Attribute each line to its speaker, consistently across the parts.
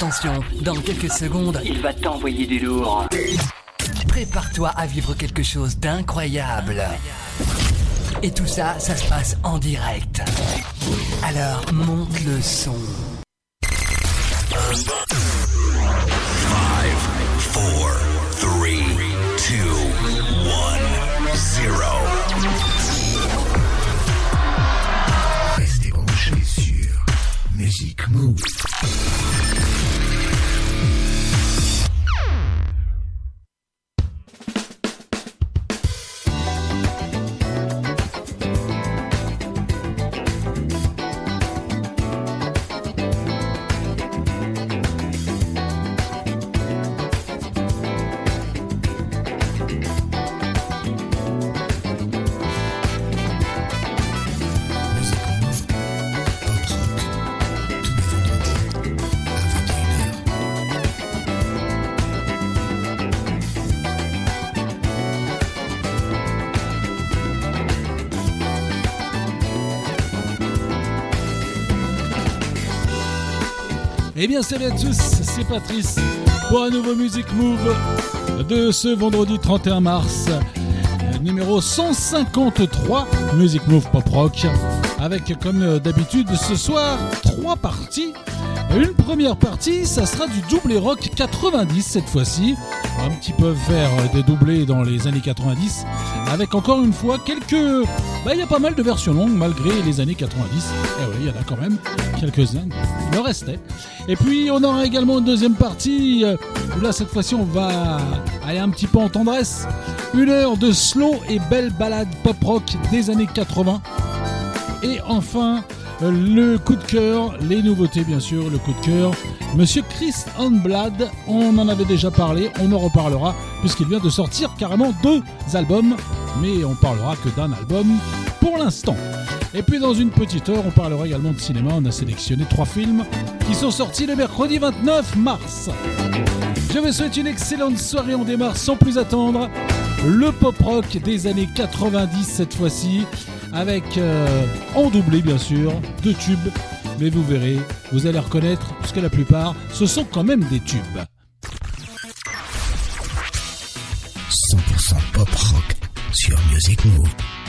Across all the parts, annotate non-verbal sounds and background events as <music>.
Speaker 1: Attention, dans quelques secondes,
Speaker 2: Il va t'envoyer du lourd.
Speaker 1: prépare-toi à vivre quelque chose d'incroyable. Et tout ça, ça se passe en direct. Alors, monte le son.
Speaker 3: Four, three, two, one, zero. Restez branchés sur Music Move.
Speaker 4: Bien, à tous, c'est Patrice pour un nouveau Music Move de ce vendredi 31 mars, numéro 153 Music Move Pop Rock, avec comme euh, d'habitude ce soir trois parties. Une première partie, ça sera du doublé rock 90 cette fois-ci. Un petit peu faire euh, des doublés dans les années 90, avec encore une fois quelques. Bah, il y a pas mal de versions longues malgré les années 90. Eh oui, il y en a quand même quelques-uns. Il en restait. Et puis on aura également une deuxième partie euh, où là cette fois-ci on va aller un petit peu en tendresse. Une heure de slow et belle balade pop rock des années 80. Et enfin euh, le coup de cœur, les nouveautés bien sûr, le coup de cœur. Monsieur Chris Onblad, on en avait déjà parlé, on en reparlera puisqu'il vient de sortir carrément deux albums, mais on parlera que d'un album pour l'instant. Et puis dans une petite heure, on parlera également de cinéma. On a sélectionné trois films qui sont sortis le mercredi 29 mars. Je vous souhaite une excellente soirée. On démarre sans plus attendre le pop rock des années 90 cette fois-ci, avec euh, en doublé bien sûr deux tubes. Mais vous verrez, vous allez reconnaître, parce que la plupart, ce sont quand même des tubes.
Speaker 3: 100% pop rock sur Music Move.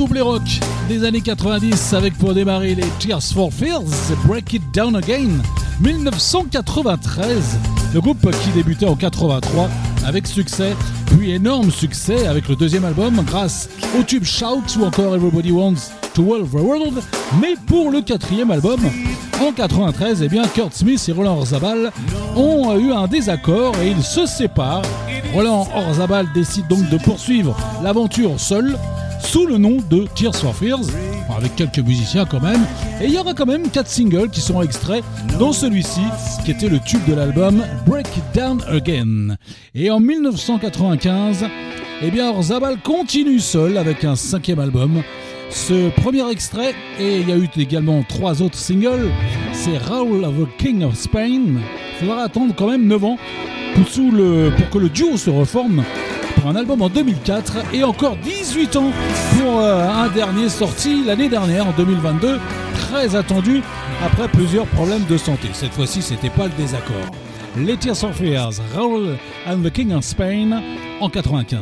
Speaker 4: Double rock des années 90 avec pour démarrer les Tears for Fears, Break It Down Again, 1993. Le groupe qui débutait en 83 avec succès, puis énorme succès avec le deuxième album grâce au tube Shout ou encore Everybody Wants to World the World. Mais pour le quatrième album, en 93, eh bien Kurt Smith et Roland Orzabal ont eu un désaccord et ils se séparent. Roland Orzabal décide donc de poursuivre l'aventure seul sous le nom de Tears for Fears, avec quelques musiciens quand même. Et il y aura quand même quatre singles qui sont extraits dans celui-ci, qui était le tube de l'album Break Down Again. Et en 1995, eh bien Orzabal continue seul avec un cinquième album. Ce premier extrait, et il y a eu également trois autres singles, c'est Raoul of the King of Spain. Il faudra attendre quand même 9 ans pour, pour que le duo se reforme pour un album en 2004 et encore 18 ans pour euh, un dernier sorti l'année dernière en 2022, très attendu après plusieurs problèmes de santé. Cette fois-ci, c'était pas le désaccord. Les Tears of Fears, Raoul and the King of Spain en 95.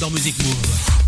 Speaker 2: Dans Music Move.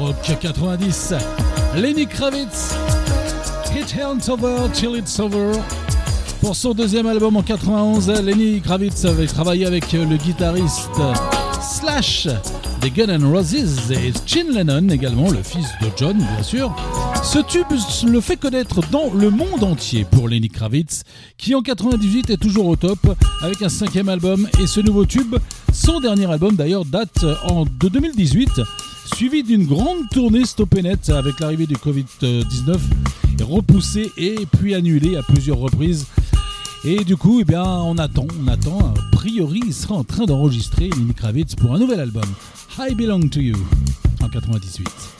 Speaker 4: Rock 90. Lenny Kravitz, It Ain't Over Till It's Over. Pour son deuxième album en 91, Lenny Kravitz avait travaillé avec le guitariste Slash des Guns N' Roses et Chin Lennon également, le fils de John bien sûr. Ce tube le fait connaître dans le monde entier pour Lenny Kravitz, qui en 98 est toujours au top avec un cinquième album et ce nouveau tube, son dernier album d'ailleurs date en, de 2018, suivi d'une grande tournée stoppée net avec l'arrivée du Covid-19, repoussée et puis annulée à plusieurs reprises. Et du coup, eh on attend, on attend. A priori, il sera en train d'enregistrer Lenny Kravitz pour un nouvel album, I Belong to You, en 98.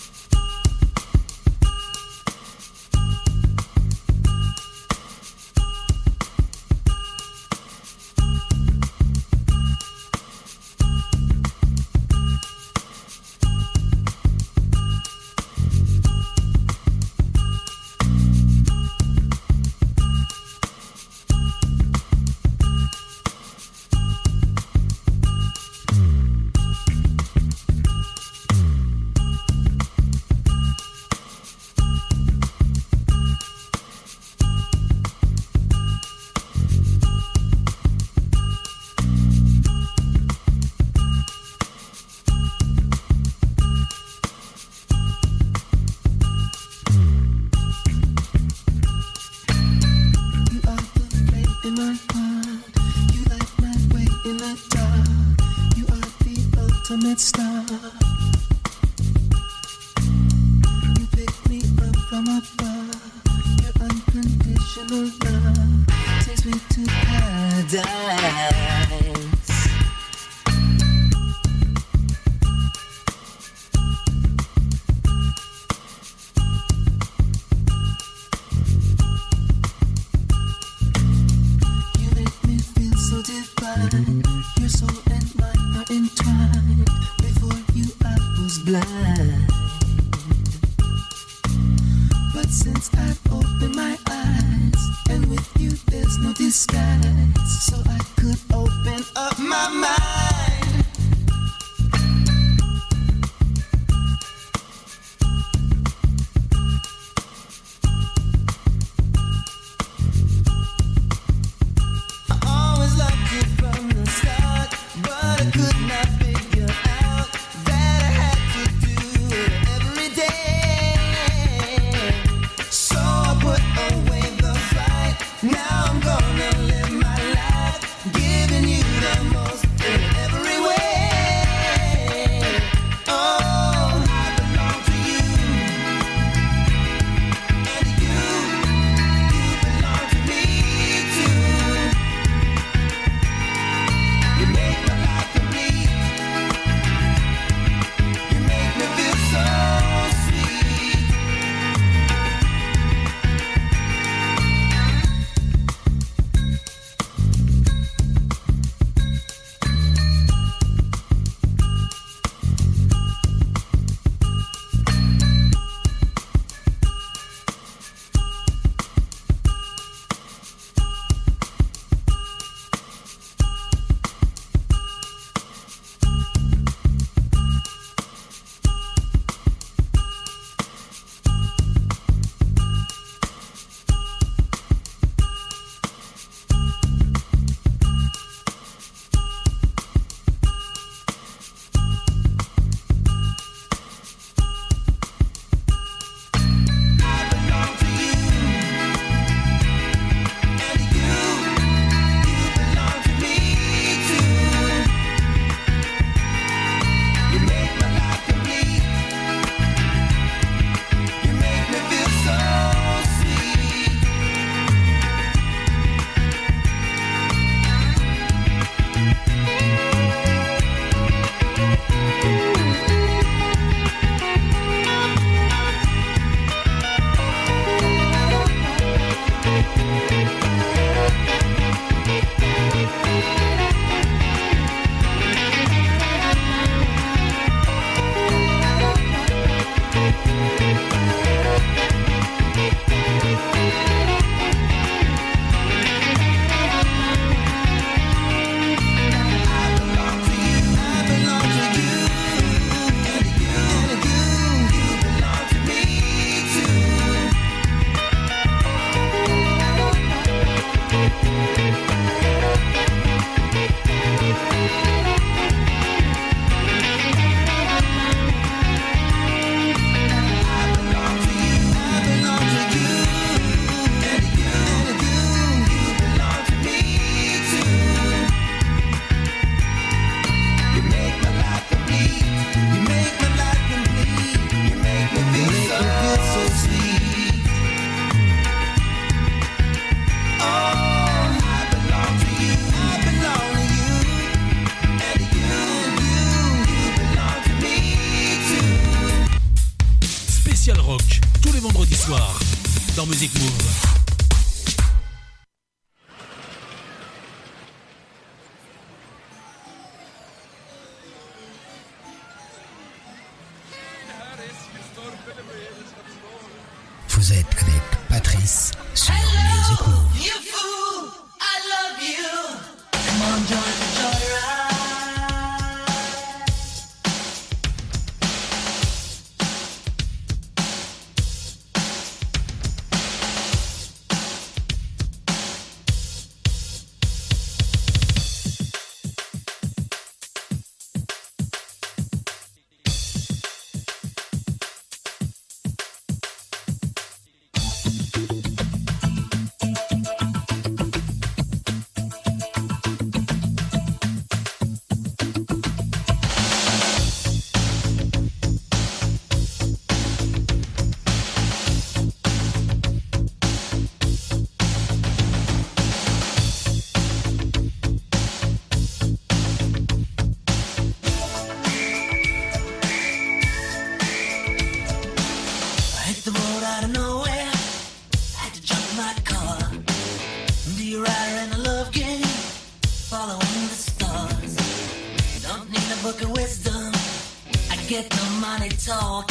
Speaker 3: saw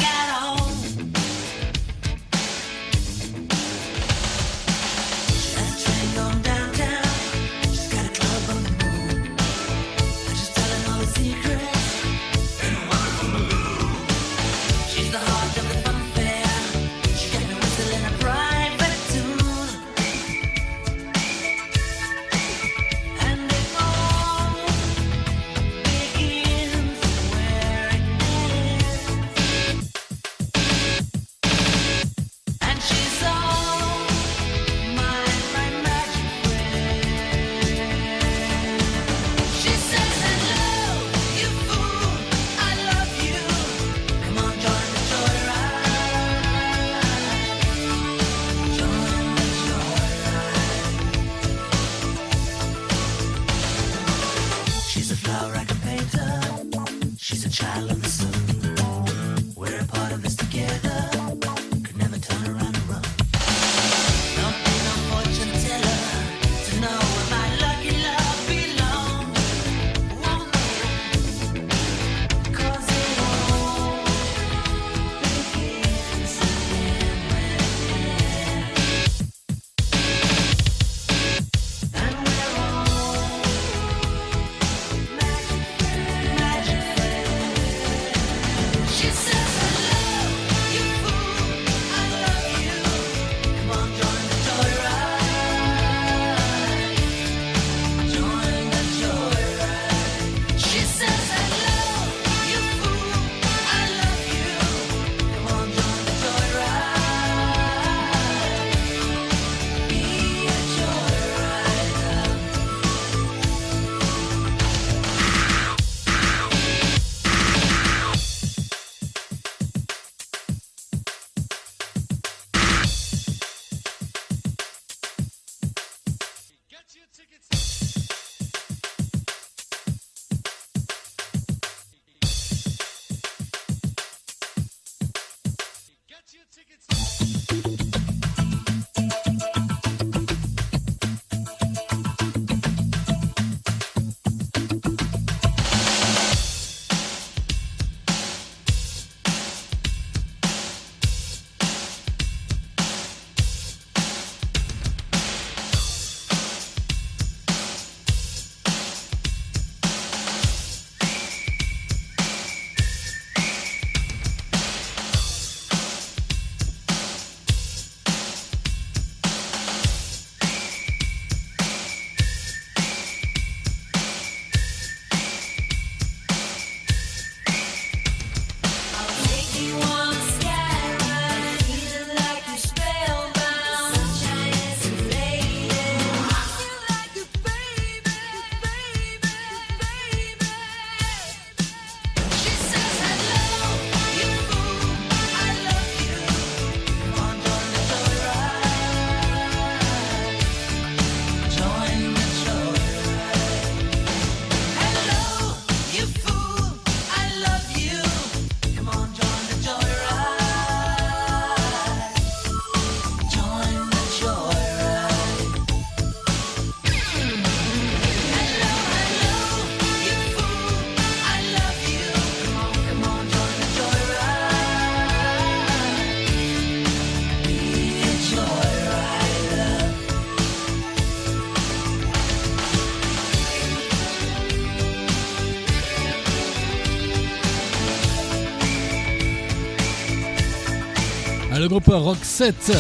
Speaker 4: le groupe Rock 7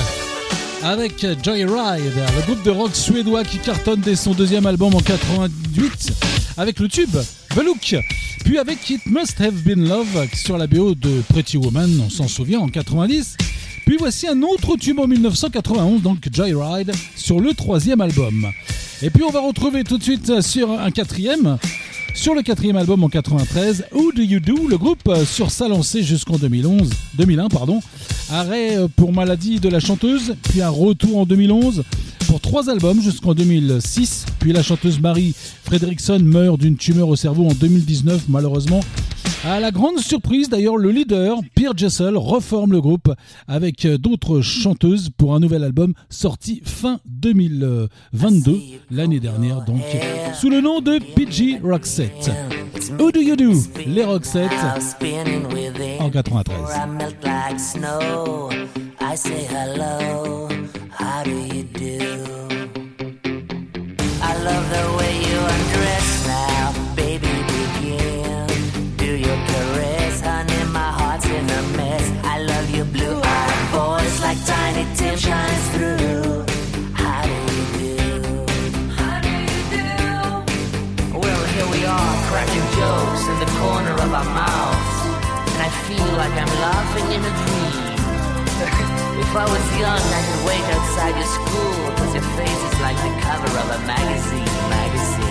Speaker 4: avec Joyride, le groupe de rock suédois qui cartonne dès son deuxième album en 88 avec le tube The Look. Puis avec It Must Have Been Love sur la BO de Pretty Woman, on s'en souvient, en 90. Puis voici un autre tube en 1991, donc Joyride, sur le troisième album. Et puis on va retrouver tout de suite sur un quatrième, sur le quatrième album en 93, Who Do You Do, le groupe sur sa lancée jusqu'en 2011, 2001, pardon. Arrêt pour maladie de la chanteuse, puis un retour en 2011 pour trois albums jusqu'en 2006. Puis la chanteuse Marie Fredrickson meurt d'une tumeur au cerveau en 2019, malheureusement. À la grande surprise d'ailleurs, le leader, Pierre Jessel, reforme le groupe avec d'autres chanteuses pour un nouvel album sorti fin 2022, l'année dernière donc, sous le nom de PG Roxette. Who do you do? Les Roxette en 93.
Speaker 5: In the corner of our mouths, and I feel like I'm laughing in a dream. <laughs> If I was young, I could wait outside your school, cause your face is like the cover of a magazine, magazine.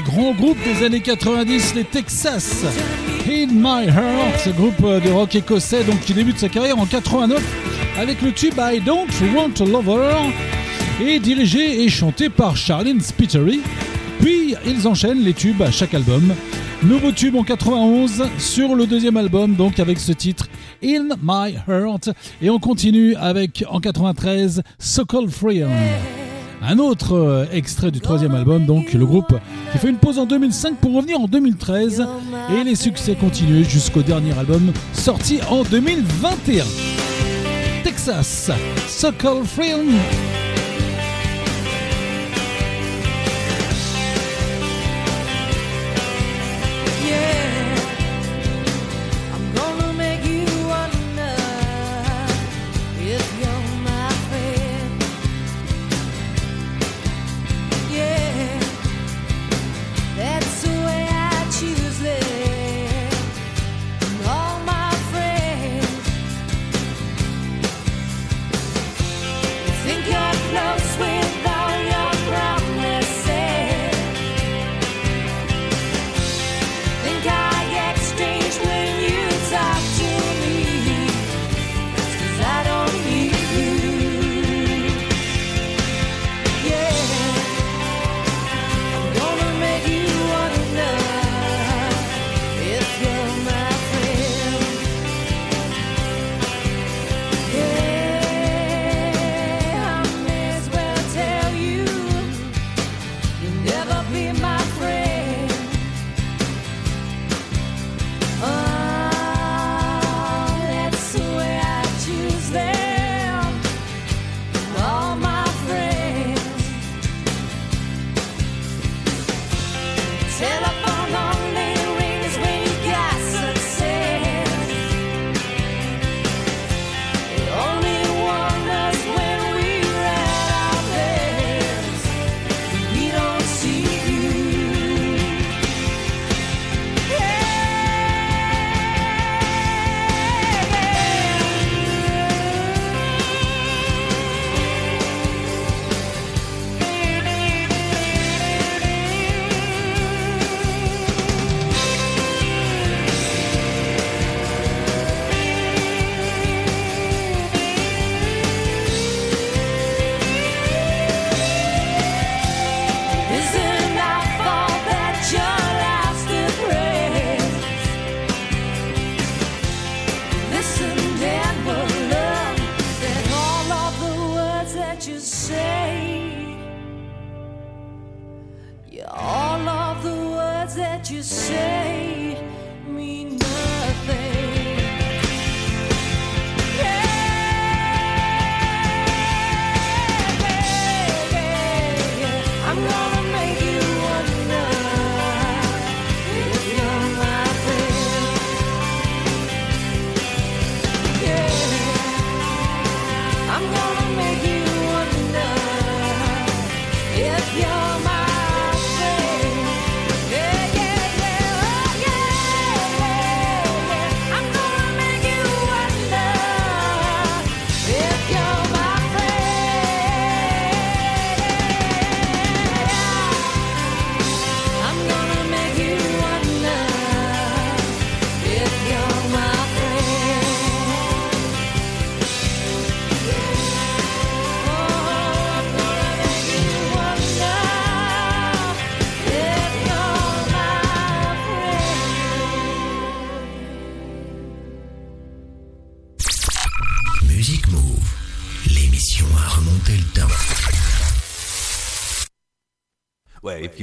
Speaker 5: Des grands groupes des années 90, les Texas. In My Heart, ce groupe de rock écossais donc, qui débute sa carrière en 89 avec le tube I Don't Want a Lover et dirigé et chanté par Charlene Spittery. Puis ils enchaînent les tubes à chaque album. Nouveau tube en 91 sur le deuxième album, donc avec ce titre In My Heart. Et on continue avec en 93 Sokol Free. Un autre euh, extrait du troisième album, donc le groupe qui fait une pause en 2005 pour revenir en 2013. Et les succès continuent jusqu'au dernier album sorti en 2021. Texas, Sokol Free.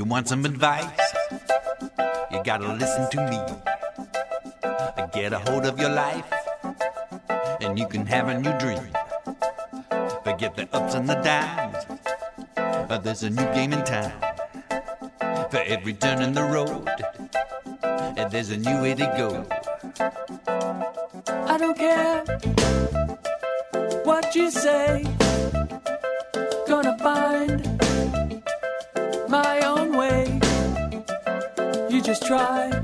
Speaker 6: Want some advice, you gotta listen to me. Get a hold of your life, and you can have a new dream. Forget the ups and the downs. There's a new game in town. For every turn in the road, and there's a new way to go.
Speaker 7: I don't care what you say. Gonna find my own just try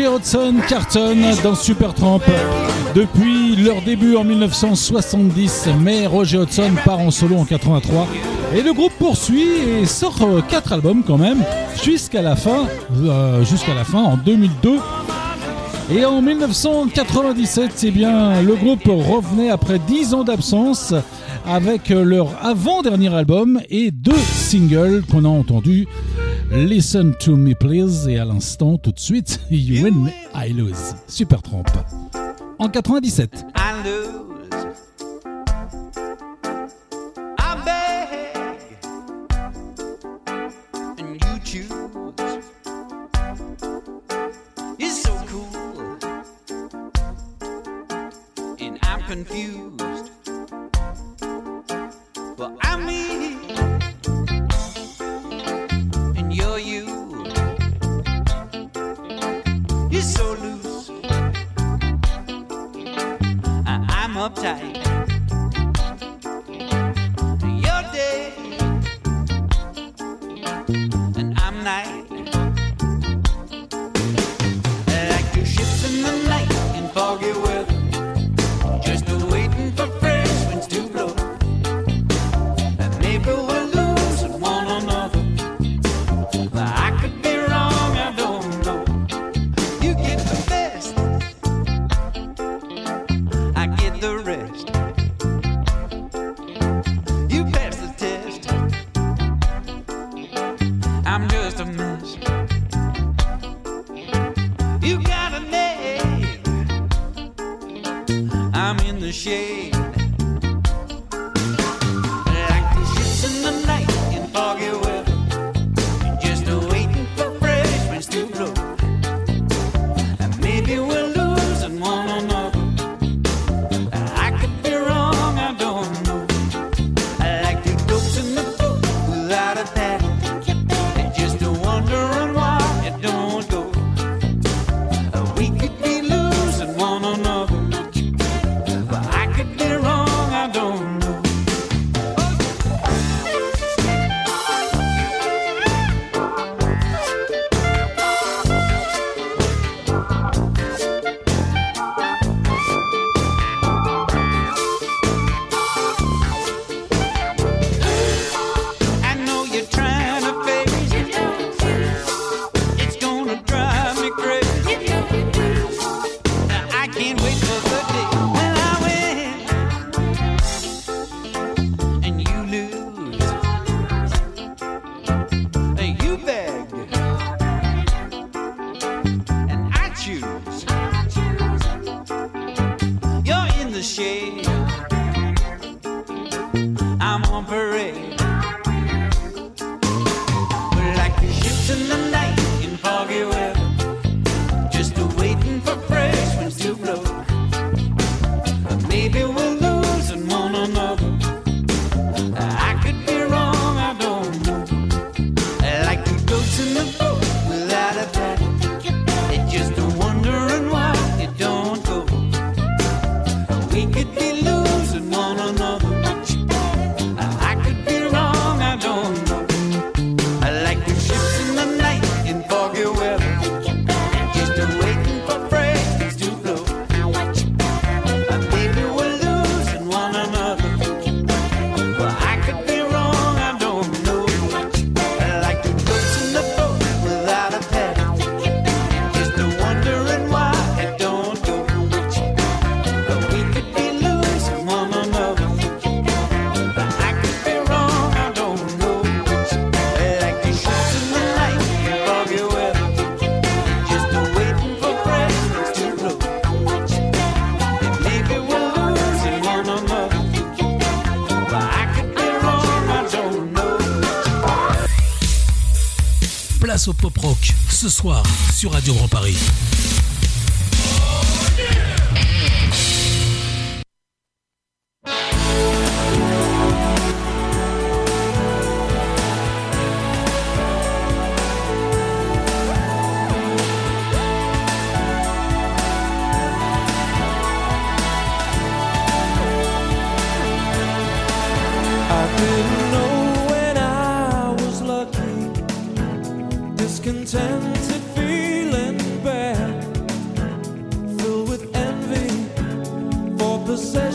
Speaker 4: chez Hudson Carton dans Supertramp. Depuis leur début en 1970, mais Roger Hudson part en solo en 83 et le groupe poursuit et sort euh, quatre albums quand même jusqu'à la fin, euh, jusqu'à la fin en 2002. Et en 1997, eh bien, le groupe revenait après 10 ans d'absence avec leur avant-dernier album et deux singles qu'on a entendus Listen to me please et à l'instant tout de suite <laughs> You win, I lose. Super trompe. En 97.
Speaker 8: I.
Speaker 4: ce soir sur Radio
Speaker 9: for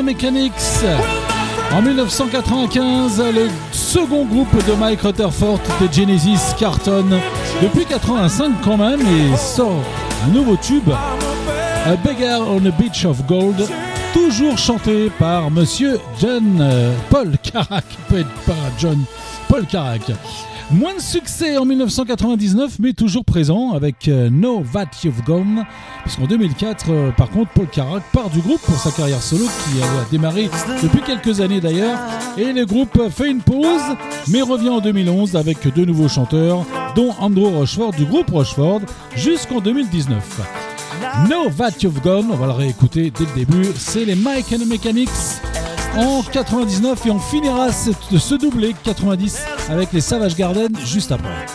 Speaker 4: Mechanics. En 1995, le second groupe de Mike Rutherford de Genesis cartonne depuis 85 quand même et sort un nouveau tube, A Beggar on a Beach of Gold, toujours chanté par Monsieur John euh, Paul Carac, <laughs> John Paul. Moins de succès en 1999, mais toujours présent avec euh, No That You've Gone, puisqu'en 2004, euh, par contre, Paul Carac part du groupe pour sa carrière solo qui avait démarré depuis quelques années d'ailleurs, et le groupe fait une pause, mais revient en 2011 avec deux nouveaux chanteurs, dont Andrew Rochefort du groupe Rochefort, jusqu'en 2019. No That You've Gone, on va le réécouter dès le début, c'est les Mike and the Mechanics en 99 et on finira cette- ce doublé 90 avec les Savage Garden juste après.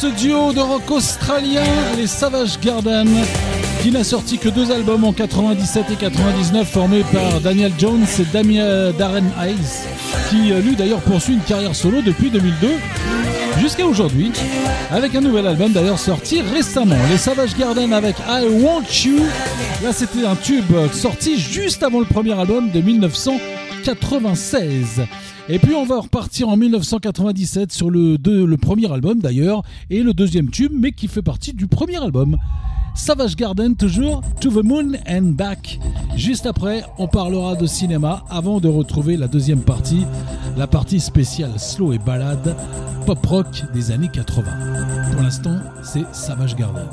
Speaker 4: ce duo de rock australien, les Savage Garden, qui n'a sorti que deux albums en 97 et 99, formés par Daniel Jones et Damien Darren Hayes, qui euh, lui d'ailleurs poursuit une carrière solo depuis 2002 jusqu'à aujourd'hui, avec un nouvel album d'ailleurs sorti récemment, les Savage Garden avec I Want You. Là, c'était un tube sorti juste avant le premier album de 1996. Et puis on va repartir en 1997 sur le, le premier album d'ailleurs, et le deuxième tube, mais qui fait partie du premier album. Savage Garden, toujours To the Moon and Back. Juste après, on parlera de cinéma avant de retrouver la deuxième partie, la partie spéciale slow et balade, pop rock des années 80. Pour l'instant, c'est Savage Garden.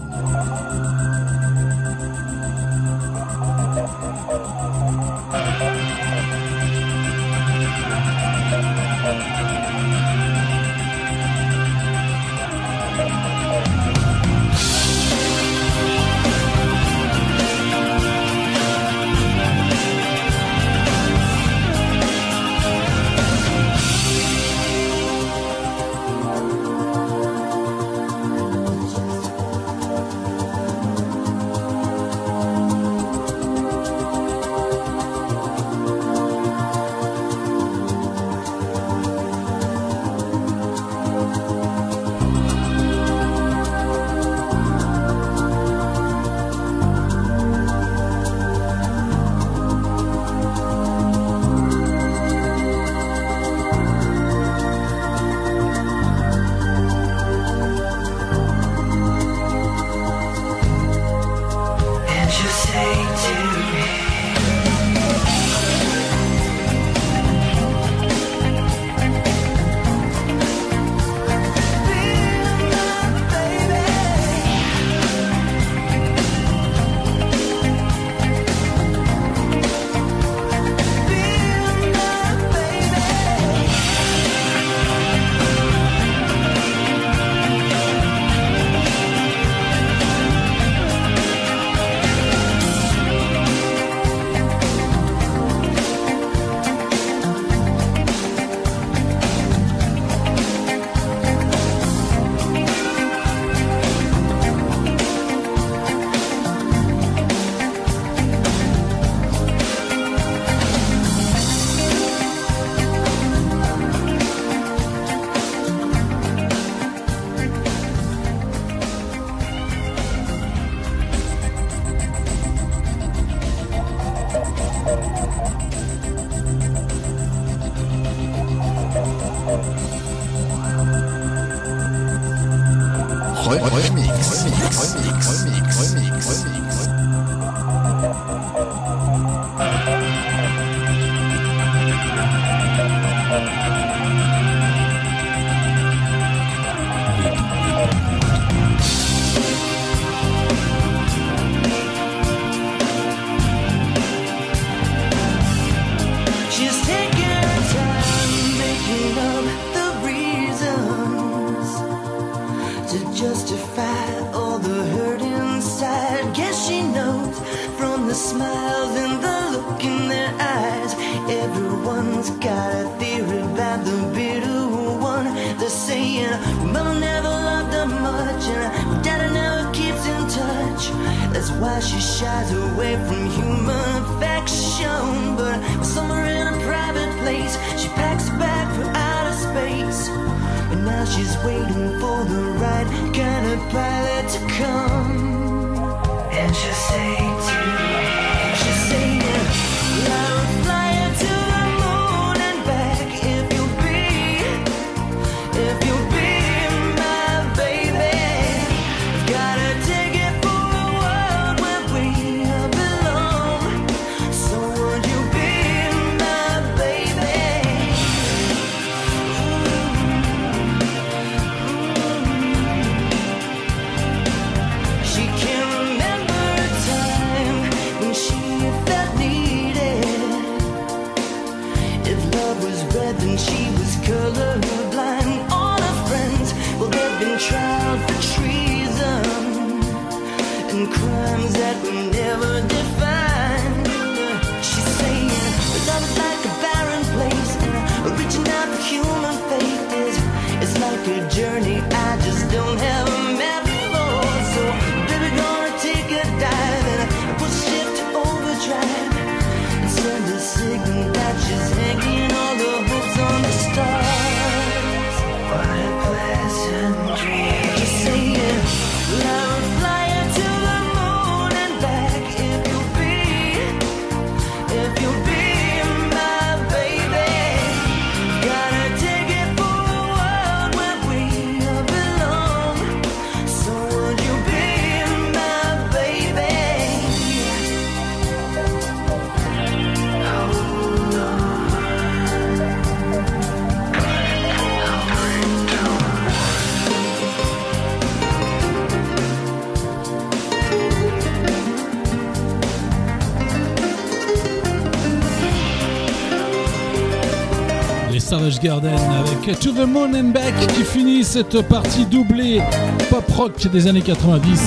Speaker 4: Garden avec To the Moon and Back qui finit cette partie doublée pop rock des années 90.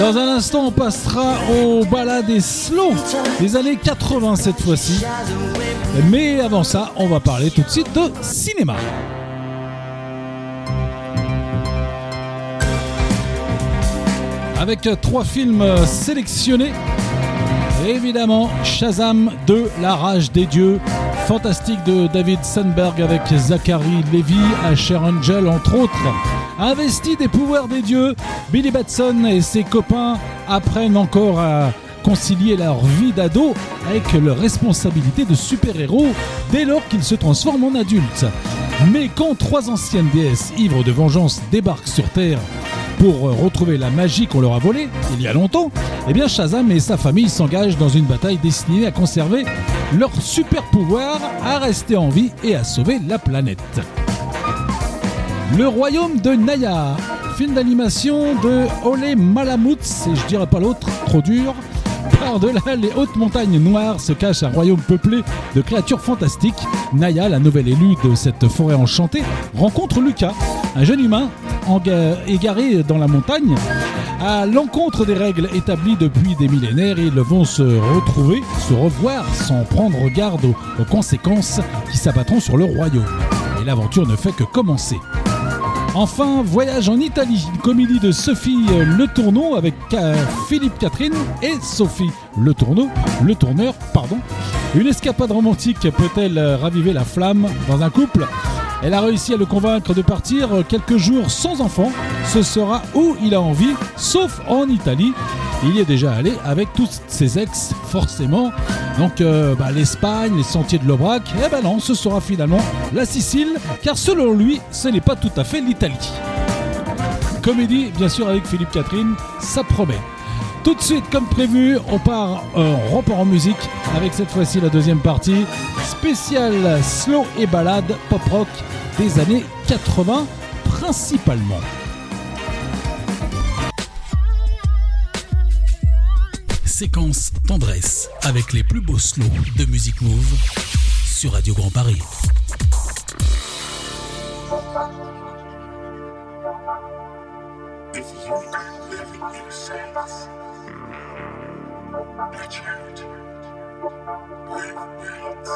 Speaker 4: Dans un instant, on passera aux balades et slow des années 80 cette fois-ci. Mais avant ça, on va parler tout de suite de cinéma. Avec trois films sélectionnés. Évidemment, Shazam 2, La rage des dieux, fantastique de David Sandberg avec Zachary Levy, Asher Angel entre autres. Investi des pouvoirs des dieux, Billy Batson et ses copains apprennent encore à concilier leur vie d'ado avec leur responsabilité de super-héros dès lors qu'ils se transforment en adultes. Mais quand trois anciennes déesses ivres de vengeance débarquent sur Terre pour retrouver la magie qu'on leur a volée il y a longtemps, eh bien Shazam et sa famille s'engagent dans une bataille destinée à conserver leur super pouvoir, à rester en vie et à sauver la planète. Le royaume de Naya, film d'animation de Ole Malamut, et je dirais pas l'autre, trop dur. Par-delà les hautes montagnes noires se cache un royaume peuplé de créatures fantastiques. Naya, la nouvelle élue de cette forêt enchantée, rencontre Lucas, un jeune humain égaré dans la montagne, à l'encontre des règles établies depuis des millénaires. Ils vont se retrouver, se revoir sans prendre garde aux, conséquences qui s'abattront sur le royaume. Et l'aventure ne fait que commencer. Enfin, Voyage en Italie, une comédie de Sophie Le Tourneau avec euh, Philippe Catherine et Sophie Le Tourneau, Le Tourneur, pardon. Une escapade romantique peut-elle euh, raviver la flamme dans un couple? Elle a réussi à le convaincre de partir quelques jours sans enfant. Ce sera où il a envie, sauf en Italie. Il y est déjà allé avec tous ses ex, forcément. Donc euh, bah, l'Espagne, les sentiers de l'Aubrac, eh ben non, ce sera finalement la Sicile, car selon lui, ce n'est pas tout à fait l'Italie. Comédie, bien sûr, avec Philippe Catherine, ça promet. Tout de suite, comme prévu, on part, euh, on en musique avec cette fois-ci la deuxième partie spécial slow et balade pop rock des années 80 principalement.
Speaker 2: Séquence tendresse avec les plus beaux slows de Music Move sur Radio Grand Paris.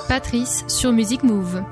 Speaker 10: Patrice sur Music Move.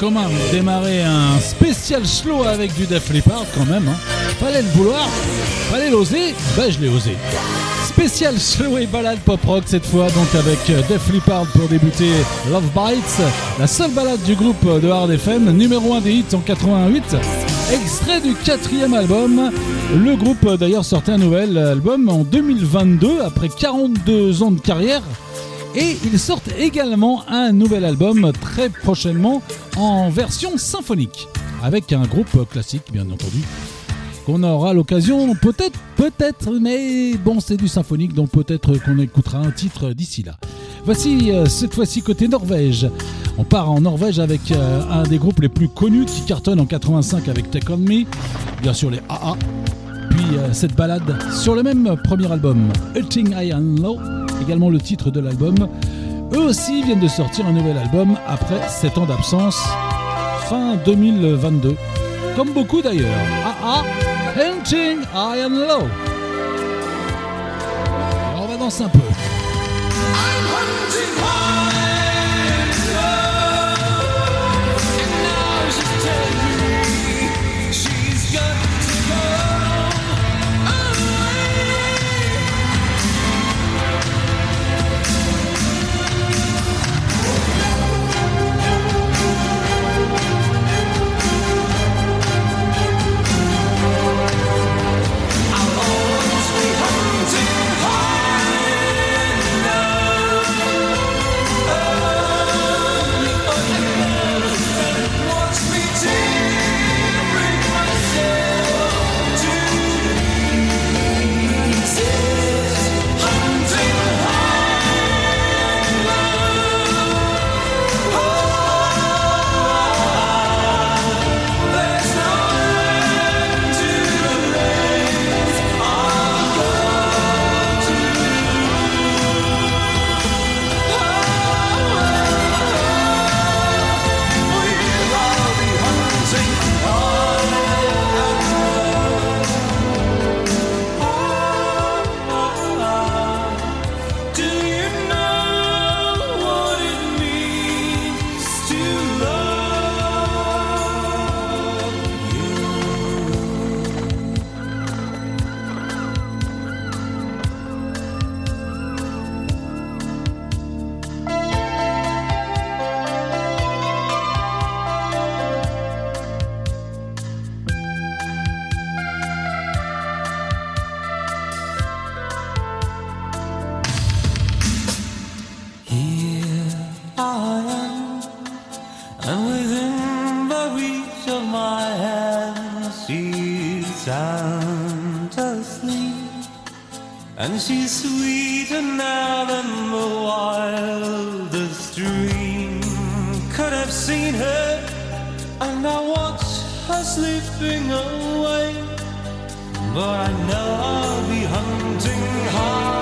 Speaker 4: Comment démarrer un spécial slow avec du Def Leppard quand même. hein. Fallait le vouloir, fallait l'oser, ben je l'ai osé. Spécial slow et balade pop rock cette fois, donc avec euh, Def Leppard pour débuter Love Bites, la seule balade du groupe de Hard FM, numéro 1 des hits en 88, extrait du quatrième album. Le groupe euh, d'ailleurs sortait un nouvel album en 2022 après 42 ans de carrière. Et ils sortent également un nouvel album très prochainement en version symphonique, avec un groupe classique bien entendu, qu'on aura l'occasion peut-être, peut-être, mais bon c'est du symphonique, donc peut-être qu'on écoutera un titre d'ici là. Voici euh, cette fois-ci côté Norvège. On part en Norvège avec euh, un des groupes les plus connus qui cartonne en 85 avec Take On Me, bien sûr les AA, puis euh, cette balade sur le même premier album, Hunting High and Low, également le titre de l'album. Eux aussi viennent de sortir un nouvel album après 7 ans d'absence, fin 2022. Comme beaucoup d'ailleurs. AA, Hunting High and Low. Alors on va danser un peu.
Speaker 11: And she's sweeter now than the wildest dream could have seen her. And I watch her slipping away, but I know I'll be hunting high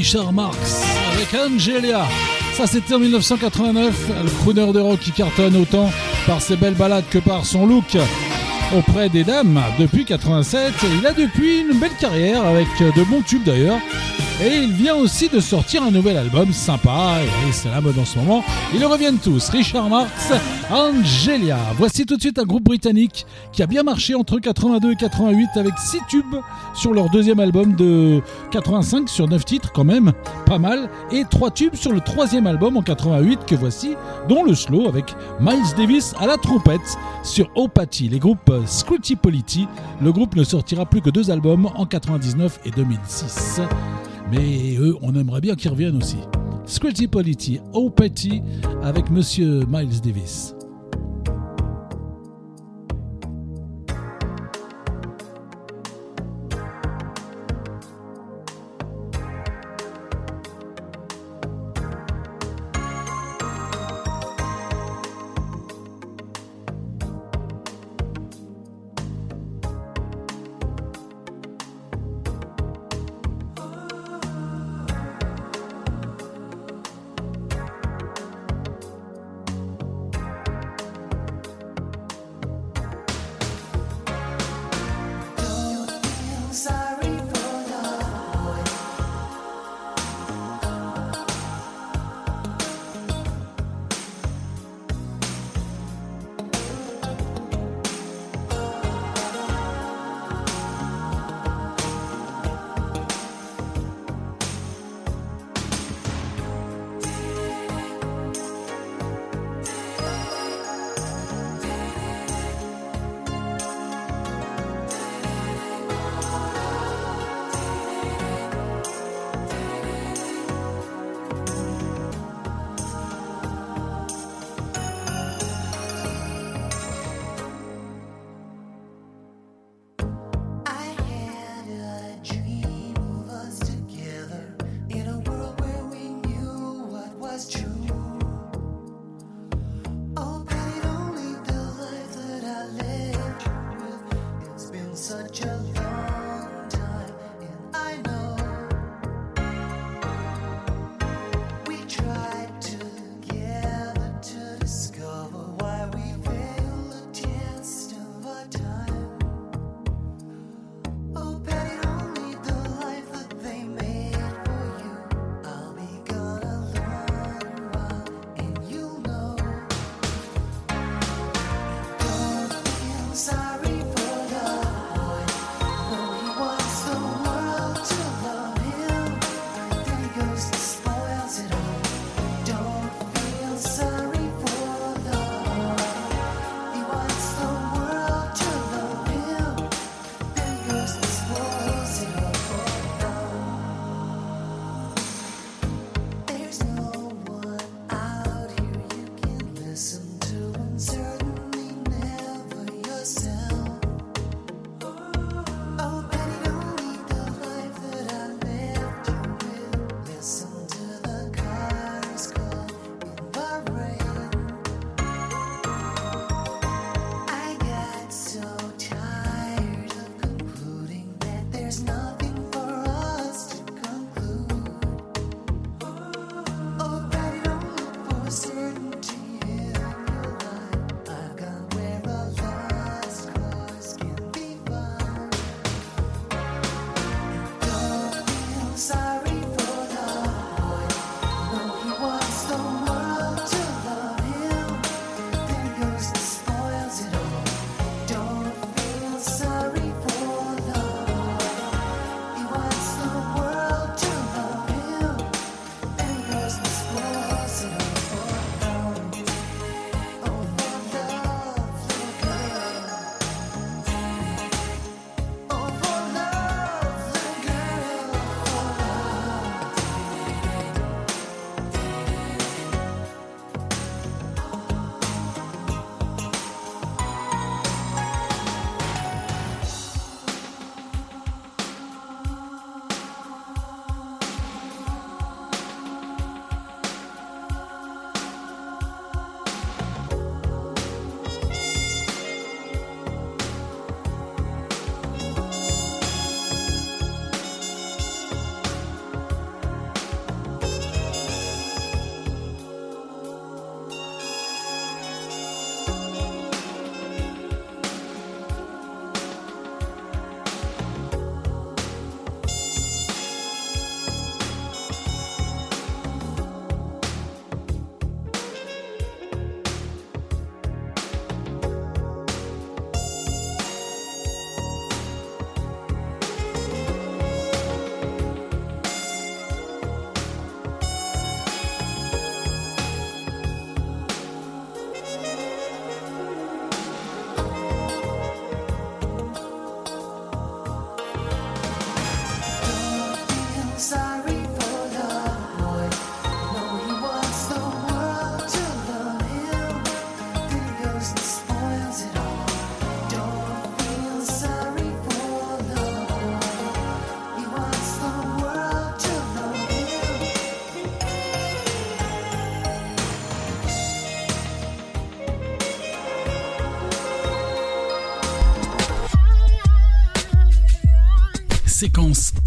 Speaker 4: Richard Marx avec Angelia. Ça c'était en 1989, le crooner de rock qui cartonne autant par ses belles balades que par son look auprès des dames depuis 87. Il a depuis une belle carrière avec de bons tubes d'ailleurs. Et il vient aussi de sortir un nouvel album sympa, et c'est la mode en ce moment. Ils reviennent tous, Richard Marx, Angelia. Voici tout de suite un groupe britannique qui a bien marché entre 82 et 88 avec 6 tubes sur leur deuxième album de 85 sur 9 titres quand même, pas mal, et 3 tubes sur le troisième album en 88 que voici, dont le slow avec Miles Davis à la trompette sur Opathy, les groupes Scrutty Polity. Le groupe ne sortira plus que deux albums en 99 et 2006. Mais eux, on aimerait bien qu'ils reviennent aussi. Scrutty Polity, Opathy avec Monsieur Miles Davis.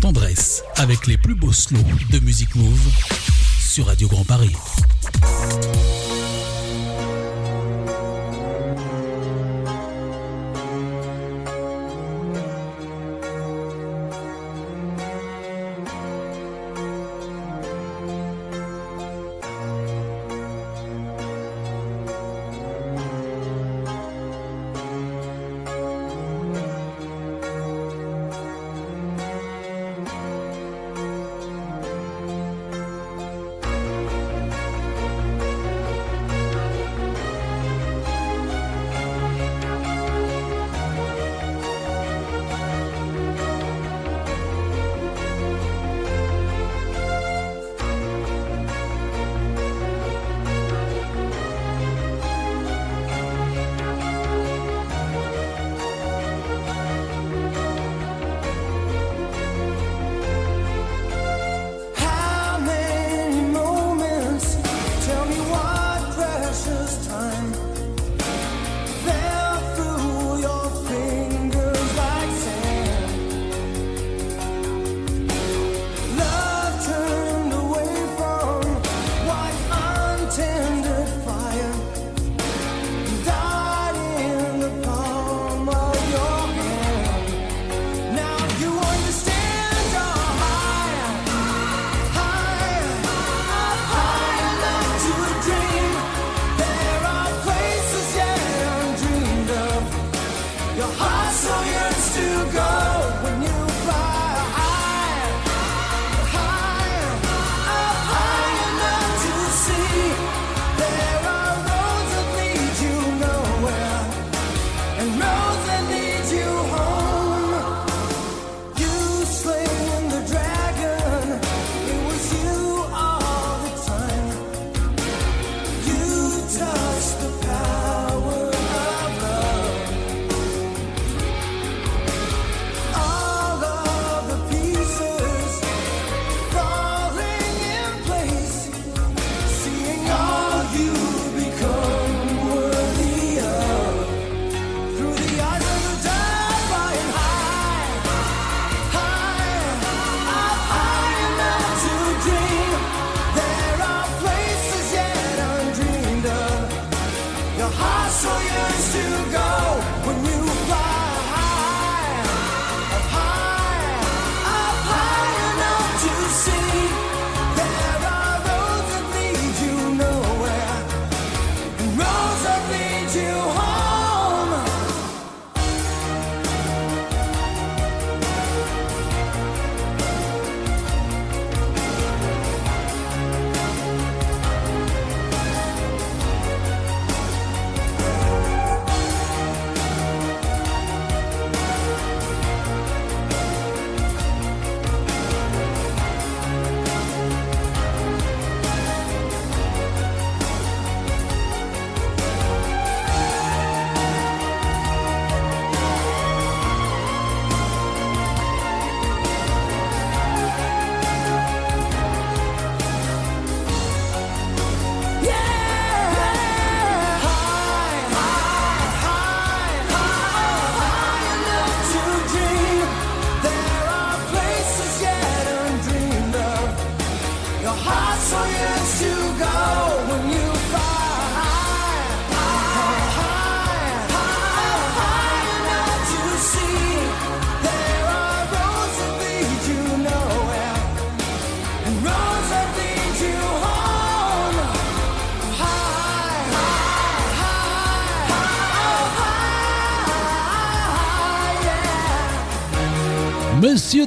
Speaker 10: Tendresse avec les plus beaux slows de Music Move sur Radio Grand Paris.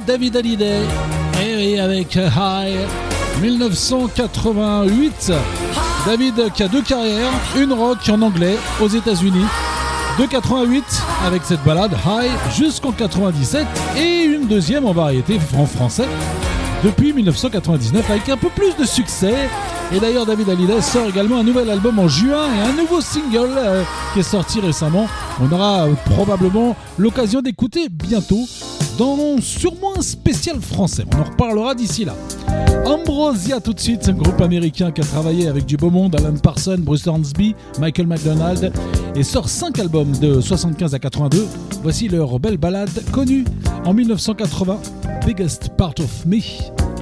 Speaker 4: David Hallyday, et oui, avec High 1988. David qui a deux carrières, une rock en anglais aux États-Unis, de 88 avec cette balade High jusqu'en 97 et une deuxième en variété en français depuis 1999 avec un peu plus de succès. Et d'ailleurs, David Hallyday sort également un nouvel album en juin et un nouveau single euh, qui est sorti récemment. On aura euh, probablement l'occasion d'écouter bientôt dans sûrement un spécial français. On en reparlera d'ici là. Ambrosia tout de suite, c'est un groupe américain qui a travaillé avec du beau monde, Alan Parsons, Bruce Hornsby, Michael McDonald et sort 5 albums de 75 à 82. Voici leur belle balade connue
Speaker 12: en 1980, Biggest Part of Me,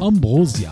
Speaker 12: Ambrosia.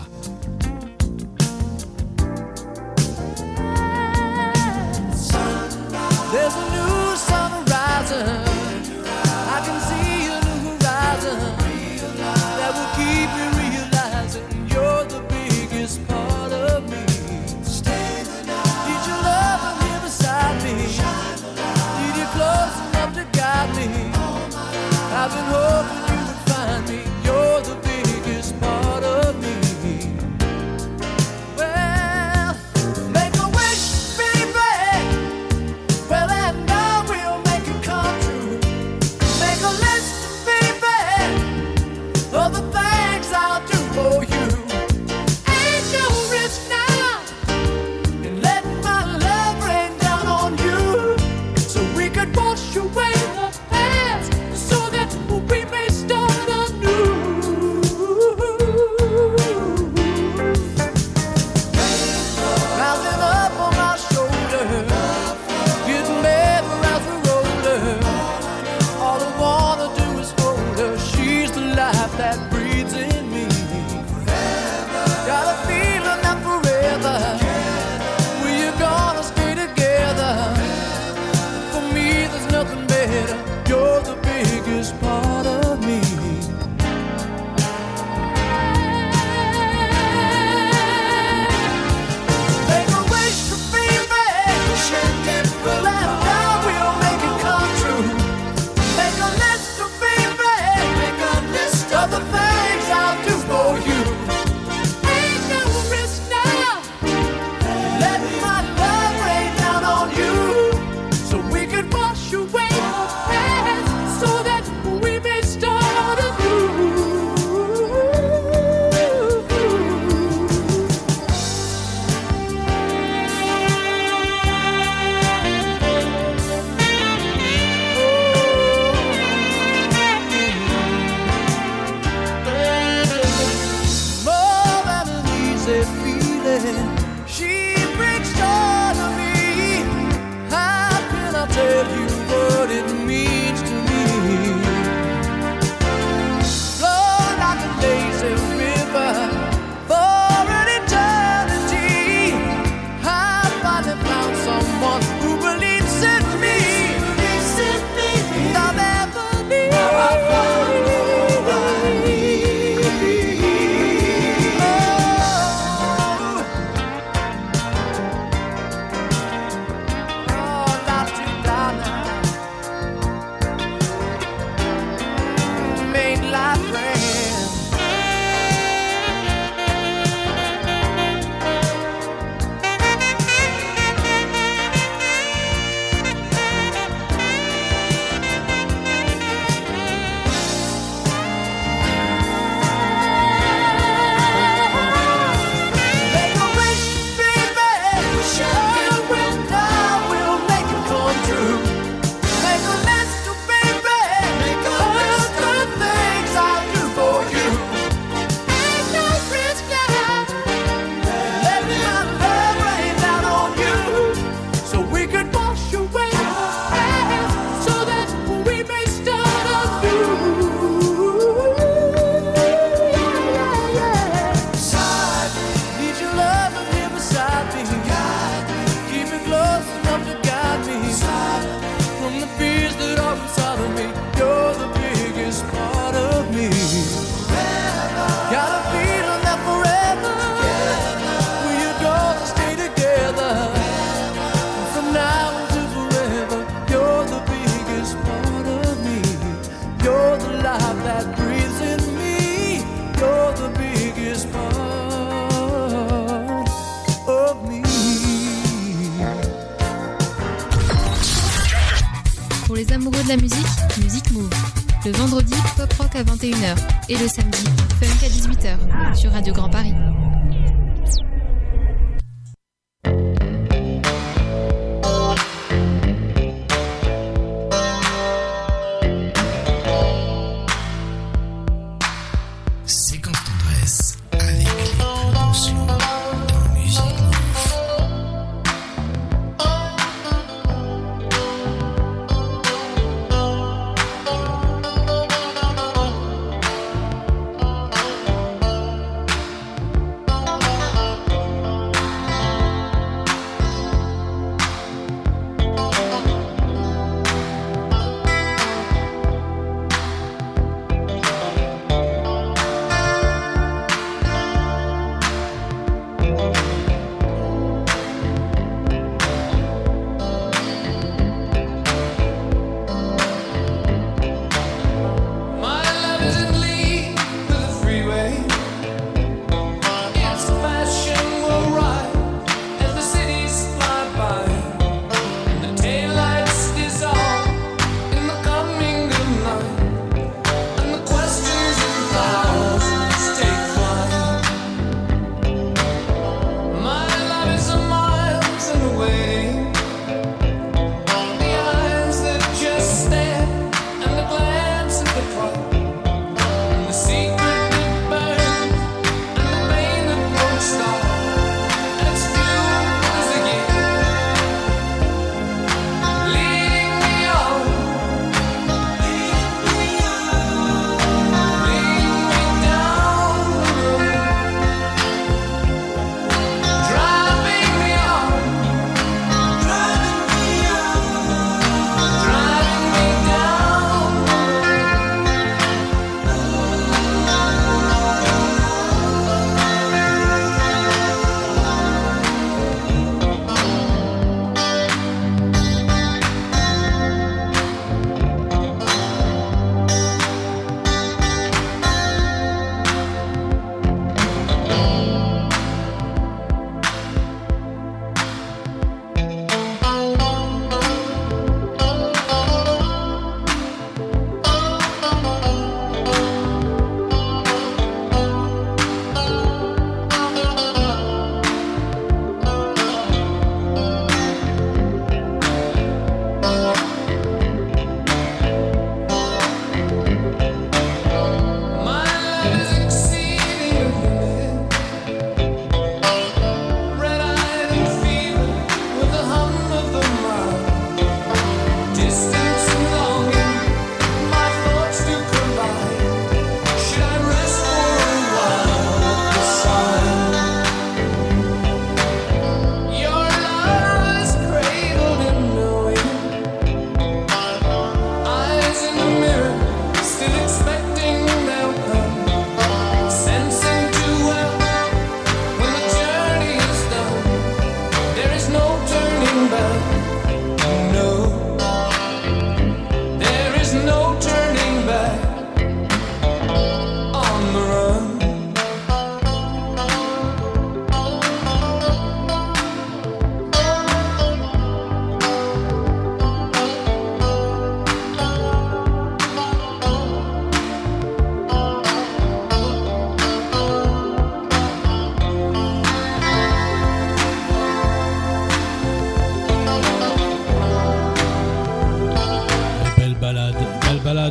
Speaker 13: Le vendredi, pop rock à 21h et le samedi, funk à 18h sur Radio Grand Paris.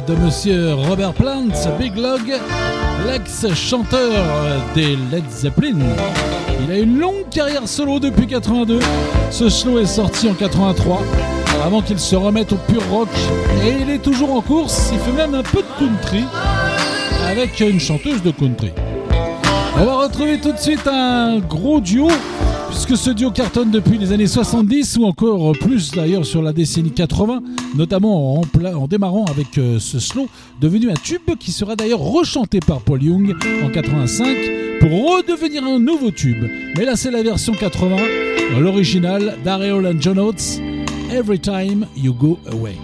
Speaker 9: de monsieur Robert Plant, Big Log, l'ex-chanteur des Led Zeppelin. Il a une longue carrière solo depuis 82. Ce slow est sorti en 83 avant qu'il se remette au pur rock et il est toujours en course. Il fait même un peu de country avec une chanteuse de country. On va retrouver tout de suite un gros duo puisque ce duo cartonne depuis les années 70 ou encore plus d'ailleurs sur la décennie 80 notamment en, démarrant avec euh, ce slow devenu un tube qui sera d'ailleurs rechanté par Paul Young en 85 pour redevenir un nouveau tube. Mais là c'est la version 80, l'original d'Areol and John Oates, Every Time You Go Away.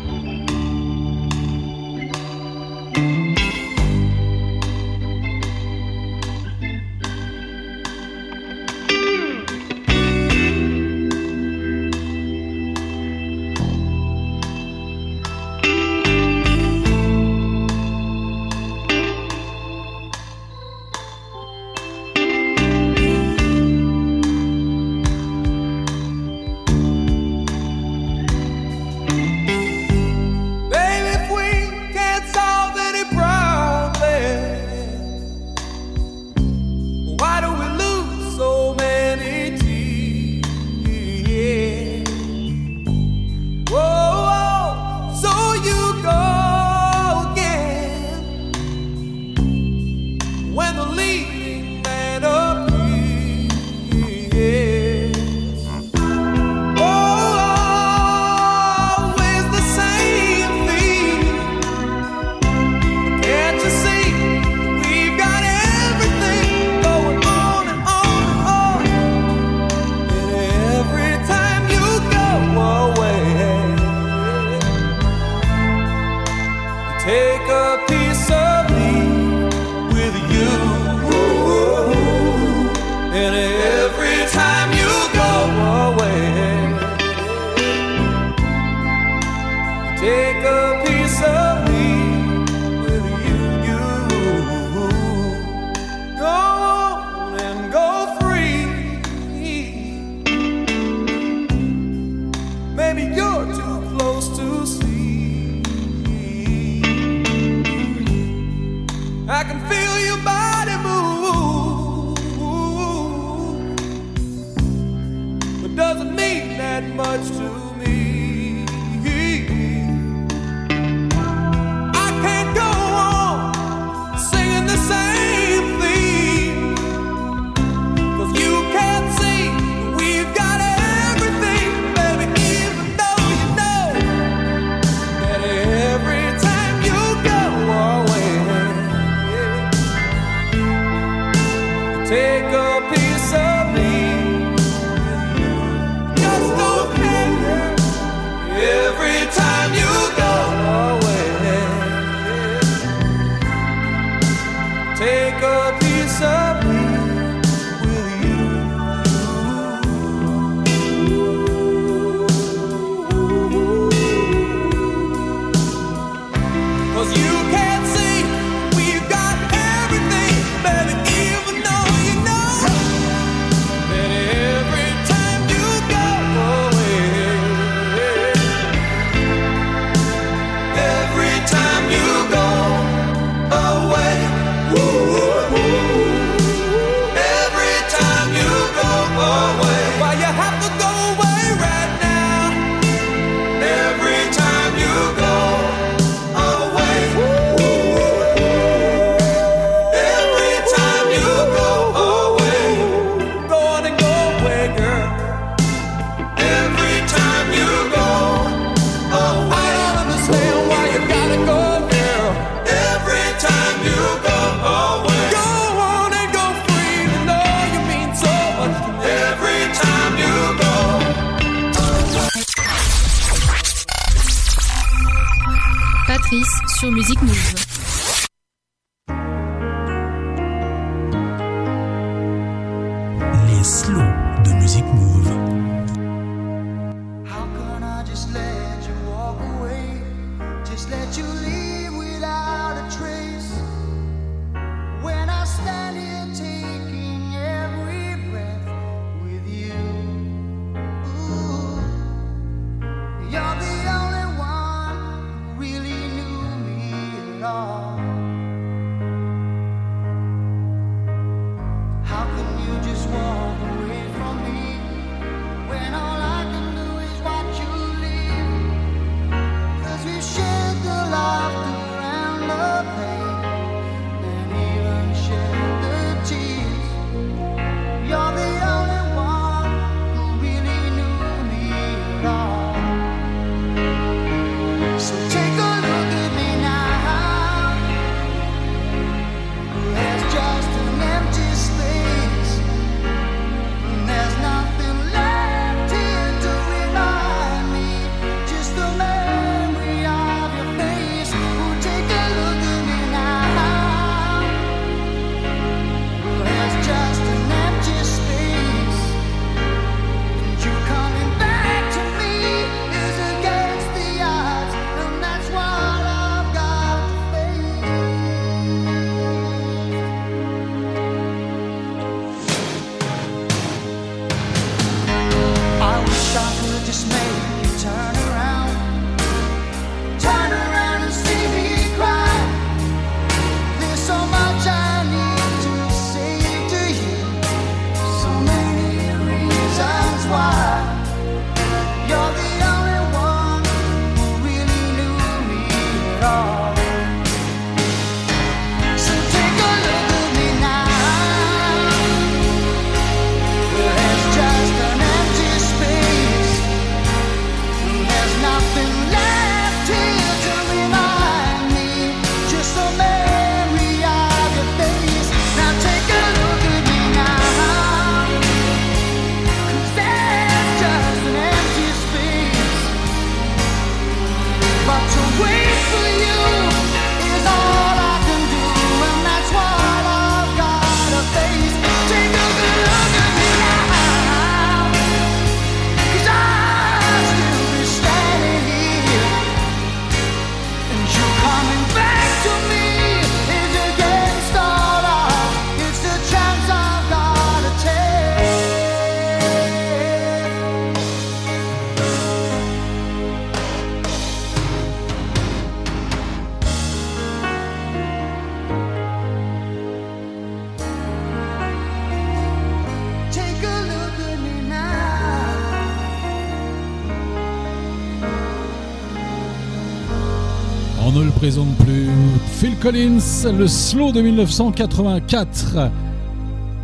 Speaker 4: Collins, le slow de 1984.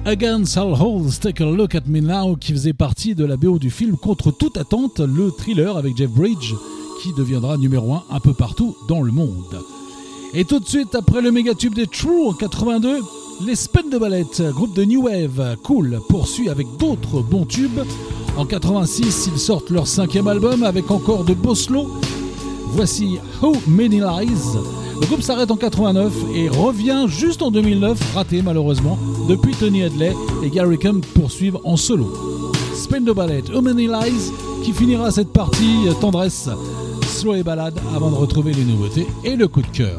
Speaker 4: Against All Holes, Take a Look at Me Now, qui faisait partie de la BO du film Contre toute attente, le thriller avec Jeff Bridge, qui deviendra numéro 1 un peu partout dans le monde. Et tout de suite, après le mégatube des True en 82, les Spin de Ballet, groupe de New Wave, cool, poursuit avec d'autres bons tubes. En 86, ils sortent leur cinquième album avec encore de beaux slows. Voici How Many Lies. Le groupe s'arrête en 89 et revient juste en 2009, raté malheureusement. Depuis Tony Hadley et Gary Cum poursuivent en solo. Spin de Ballet, How Many Lies, qui finira cette partie tendresse, slow et balade avant de retrouver les nouveautés et le coup de cœur.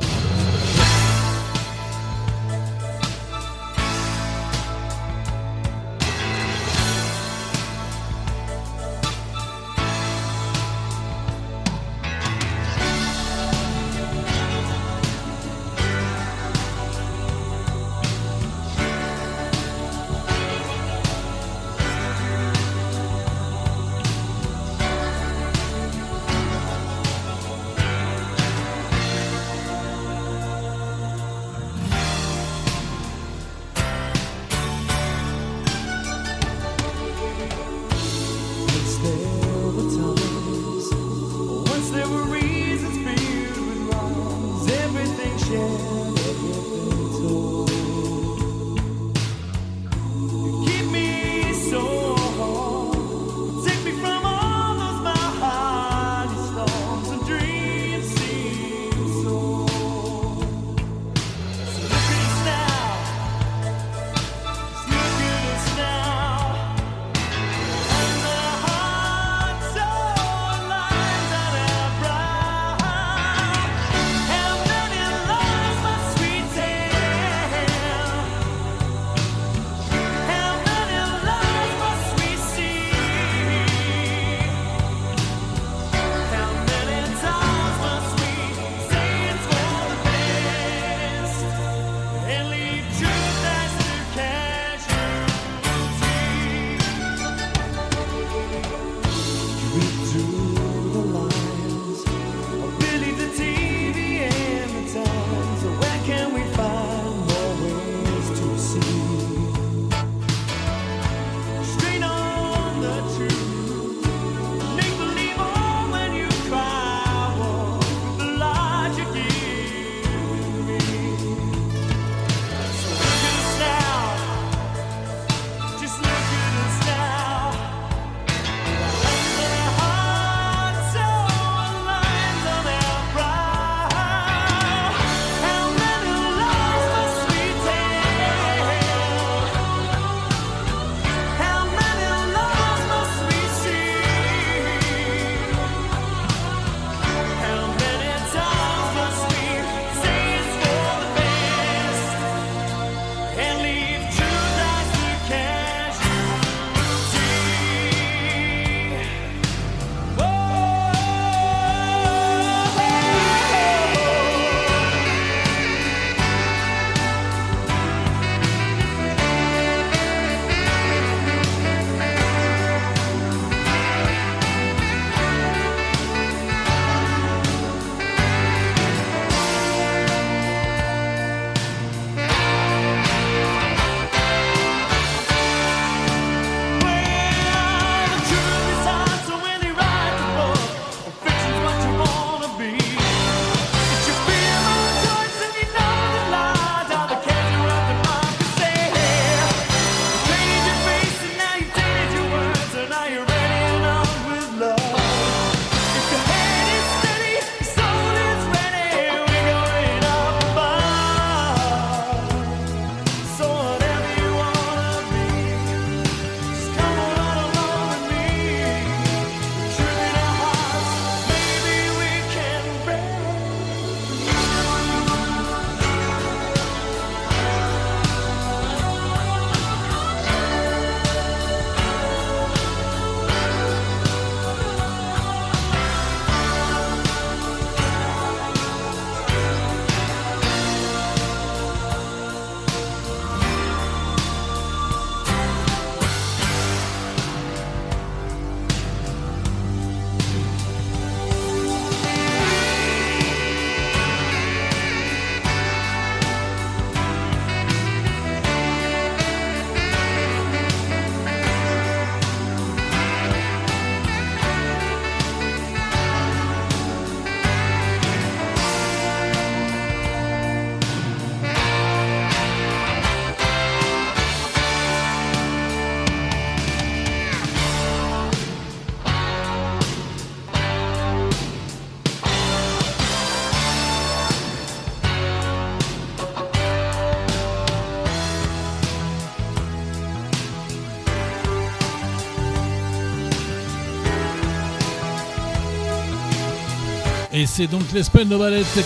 Speaker 4: Et c'est donc l'Espagne de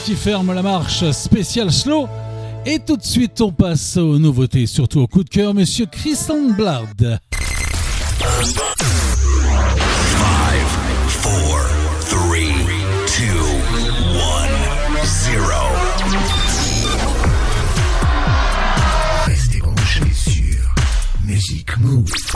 Speaker 4: qui ferme la marche spéciale slow. Et tout de suite, on passe aux nouveautés, surtout au coup de cœur, monsieur Christian Blard.
Speaker 3: 5, 4, 3, 2, 1, 0. Restez branchés sur Music Move.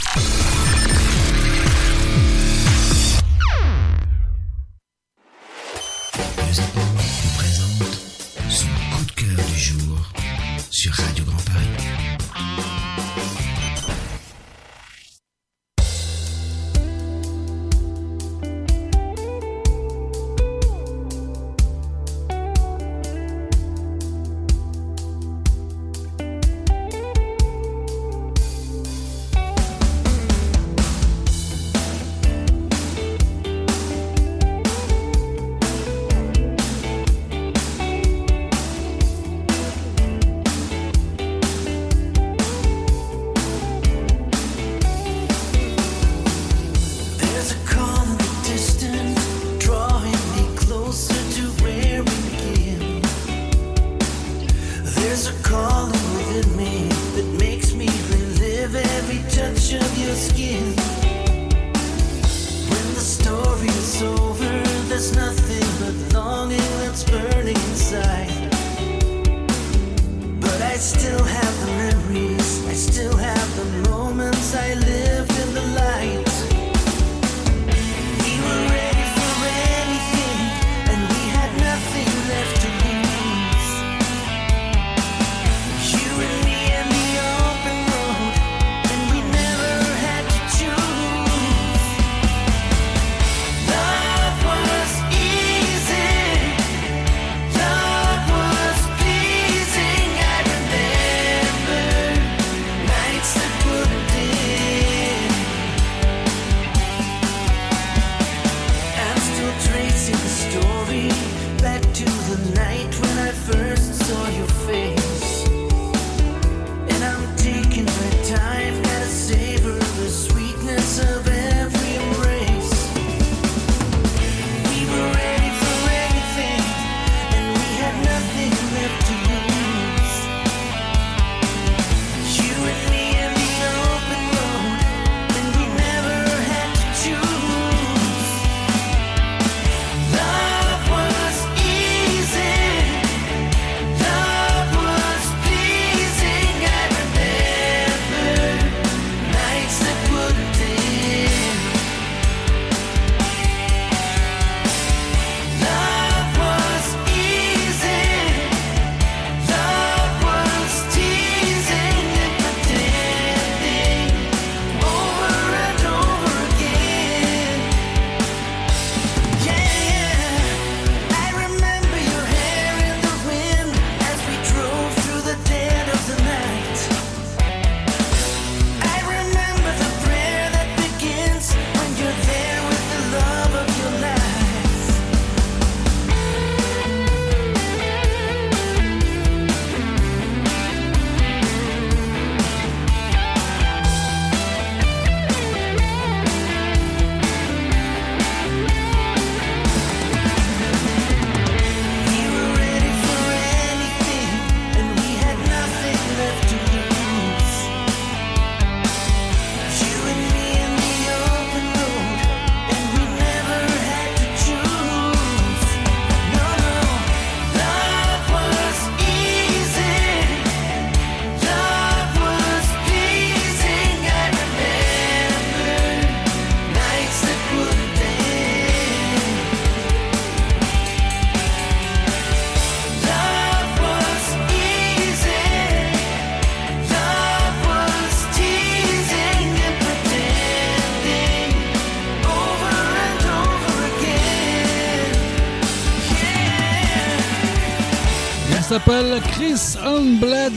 Speaker 5: Chris and Blood.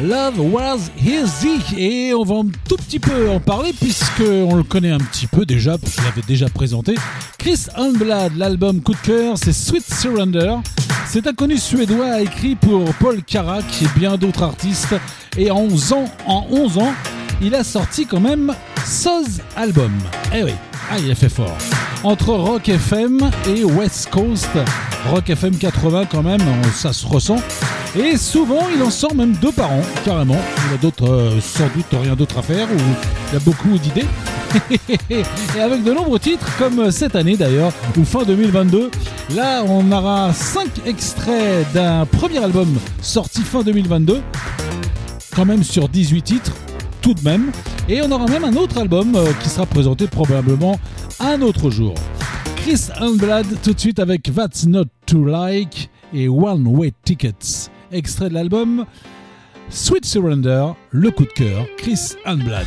Speaker 5: Love was easy.
Speaker 4: Et on va un tout petit peu en parler puisque on le connaît un petit peu déjà, je l'avais déjà présenté. Chris Unblad, l'album coup de cœur, c'est Sweet Surrender. Cet inconnu suédois a écrit pour Paul Karak et bien d'autres artistes. Et en 11 ans, en 11 ans il a sorti quand même 16 albums. Eh oui, ah, il a fait fort.
Speaker 3: Entre Rock FM et West Coast, Rock FM 80 quand même, ça se ressent. Et souvent, il en sort même deux par an, carrément. Il a d'autres, euh, sans doute, rien d'autre à faire, ou il a beaucoup d'idées. <laughs> et avec de nombreux titres, comme euh, cette année d'ailleurs, ou fin 2022. Là, on aura 5 extraits d'un premier album sorti fin 2022, quand même sur 18 titres, tout de même. Et on aura même un autre album euh, qui sera présenté probablement un autre jour. Chris Unblad tout de suite avec That's Not To Like et One Way Tickets extrait de l'album Sweet Surrender, le coup de cœur, Chris Hanblad.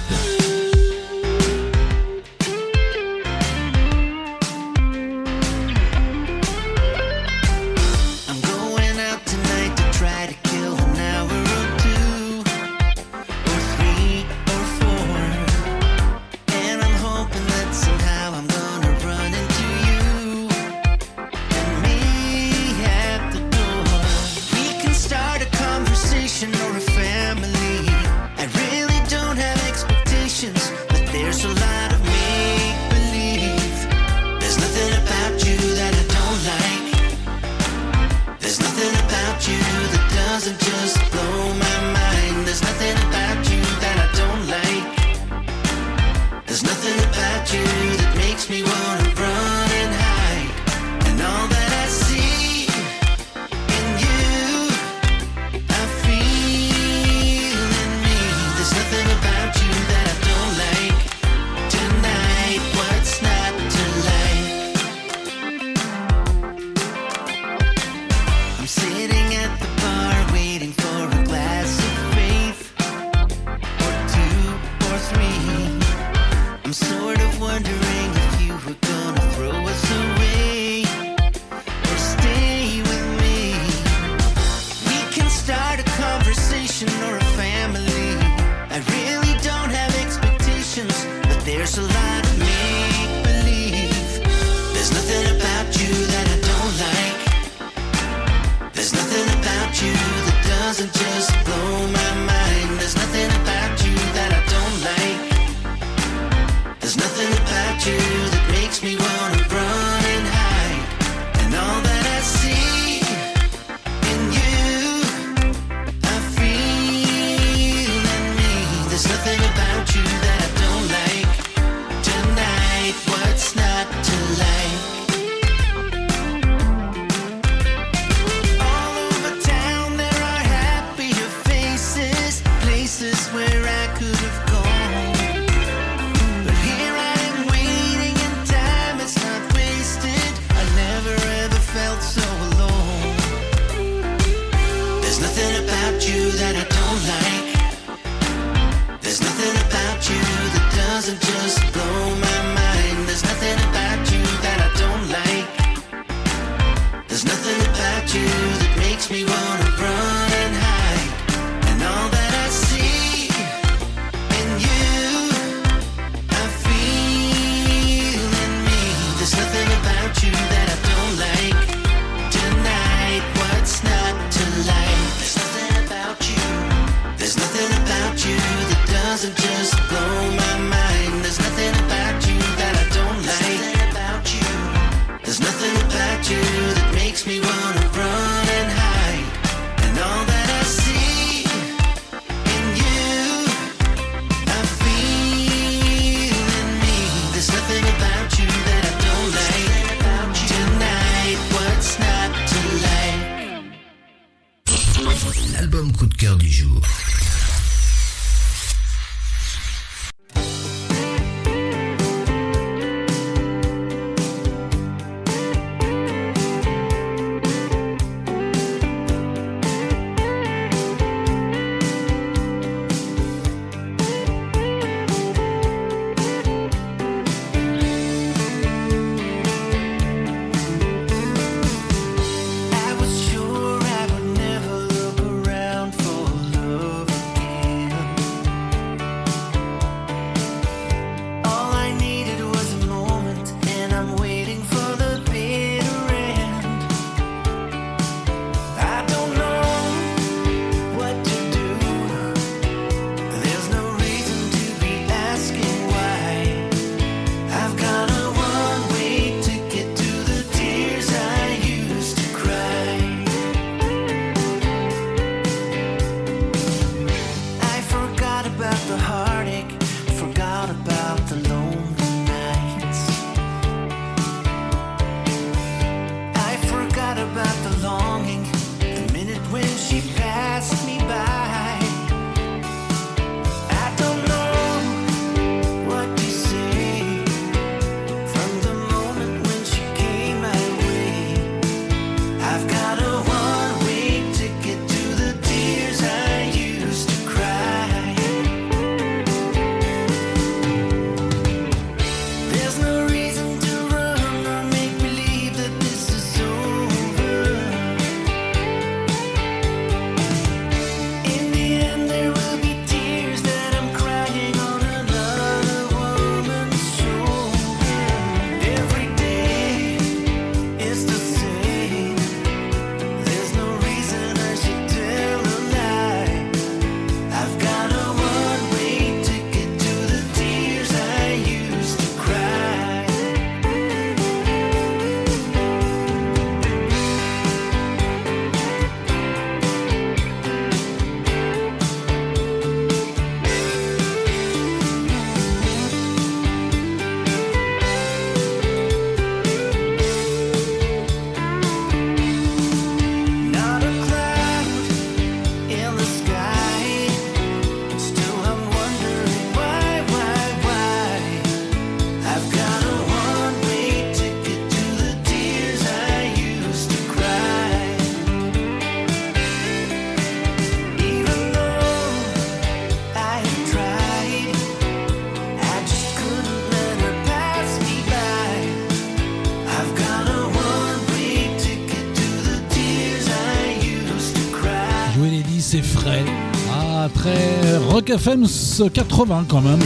Speaker 3: Rock FM 80 quand même.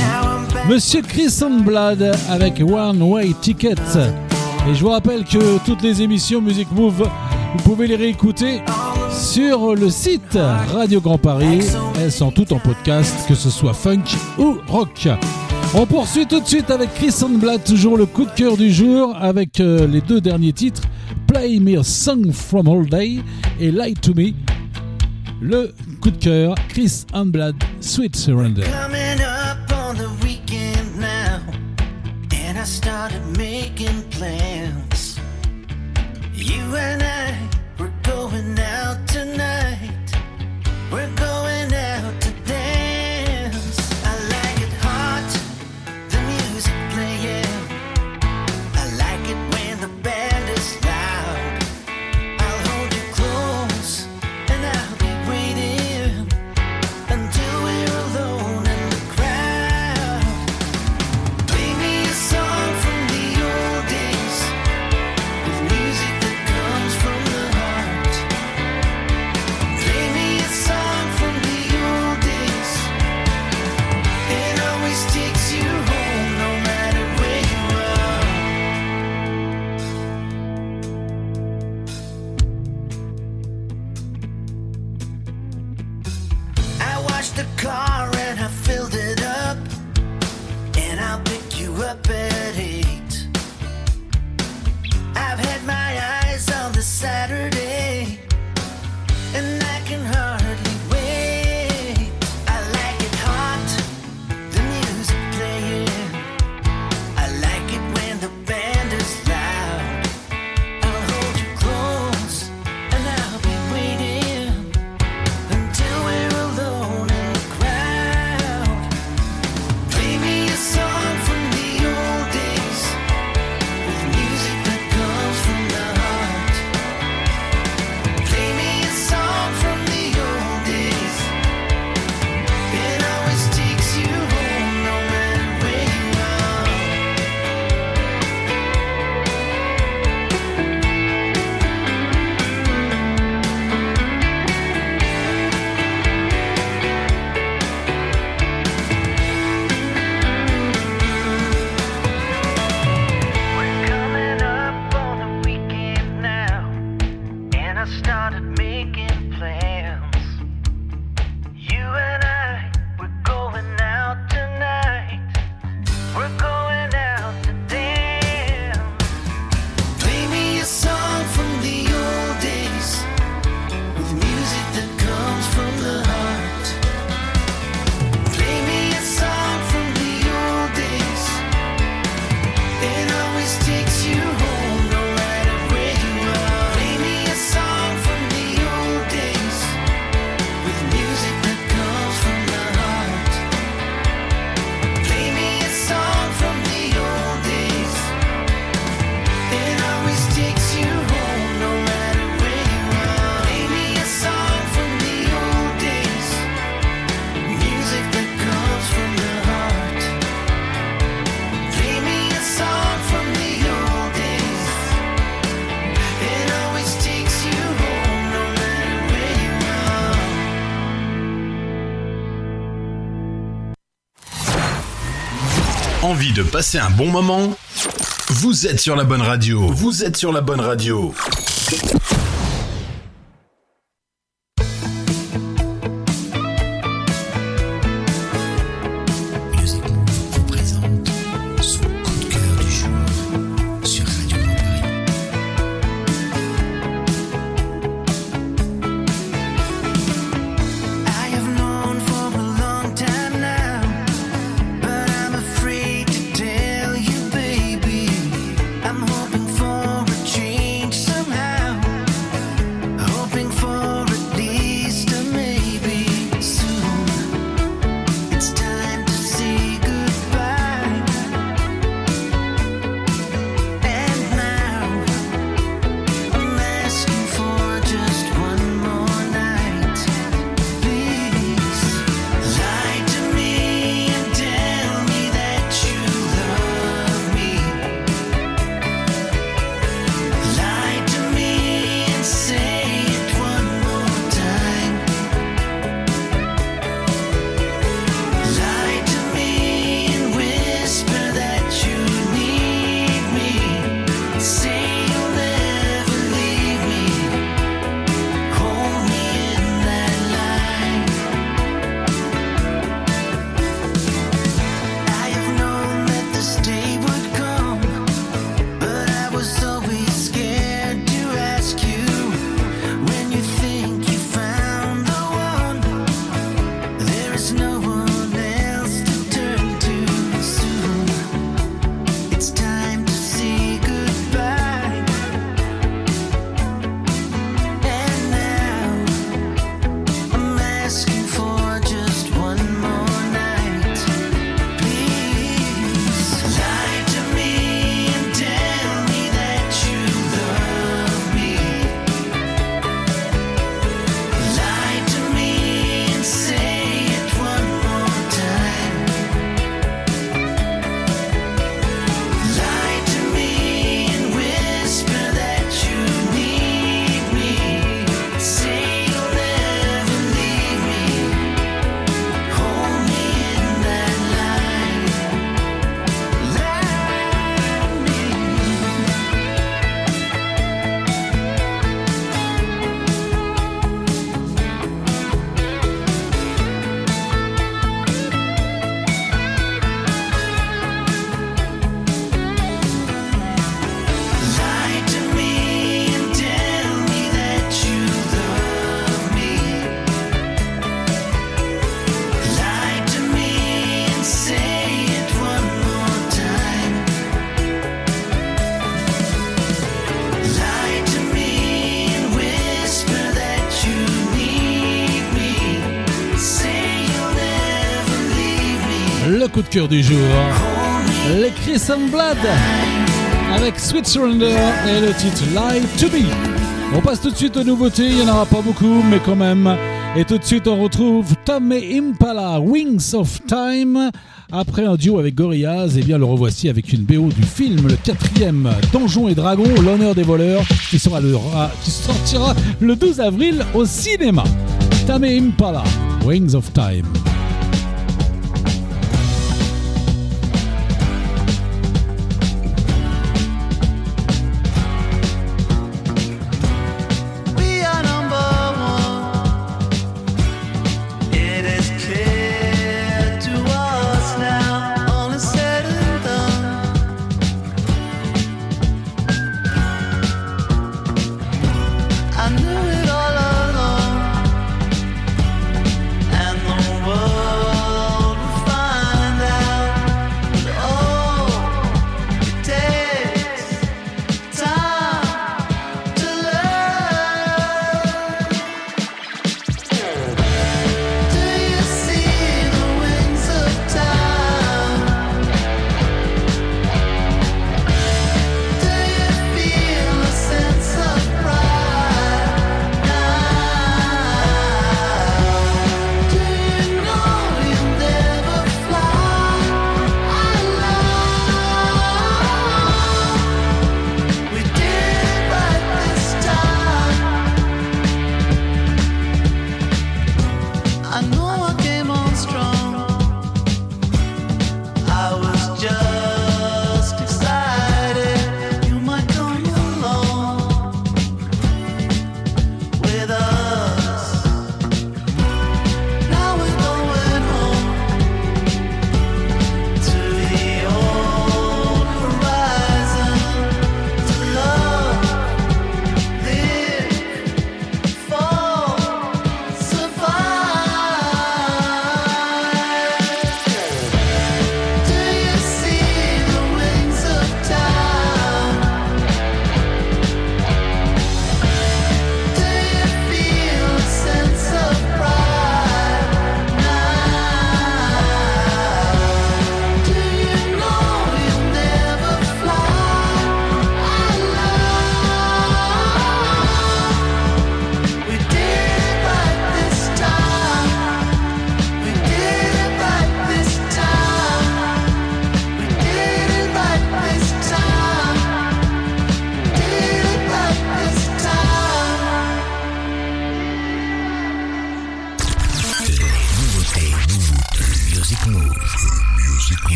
Speaker 3: Monsieur Chris Sandblad avec One Way Ticket. Et je vous rappelle que toutes les émissions Music Move, vous pouvez les réécouter sur le site Radio Grand Paris. Elles sont toutes en podcast, que ce soit funk ou rock. On poursuit tout de suite avec Chris Sandblad, toujours le coup de cœur du jour, avec euh, les deux derniers titres, Play Me a Song from All Day et Lie to Me le coup de cœur Chris Unblad Sweet Surrender.
Speaker 14: de passer un bon moment? Vous êtes sur la bonne radio. Vous êtes sur la bonne radio.
Speaker 15: cœur du jour.
Speaker 3: Hein. Les Chris and Blood avec Sweet Surrender et le titre Lie to Be. On passe tout de suite aux nouveautés, il n'y en aura pas beaucoup, mais quand même. Et tout de suite, on retrouve Tame Impala, Wings of Time. Après un duo avec Gorillaz, et bien le revoici avec une BO du film, le quatrième Donjon et Dragon, l'honneur des voleurs, qui, qui sortira le 12 avril au cinéma. Tame Impala, Wings of Time.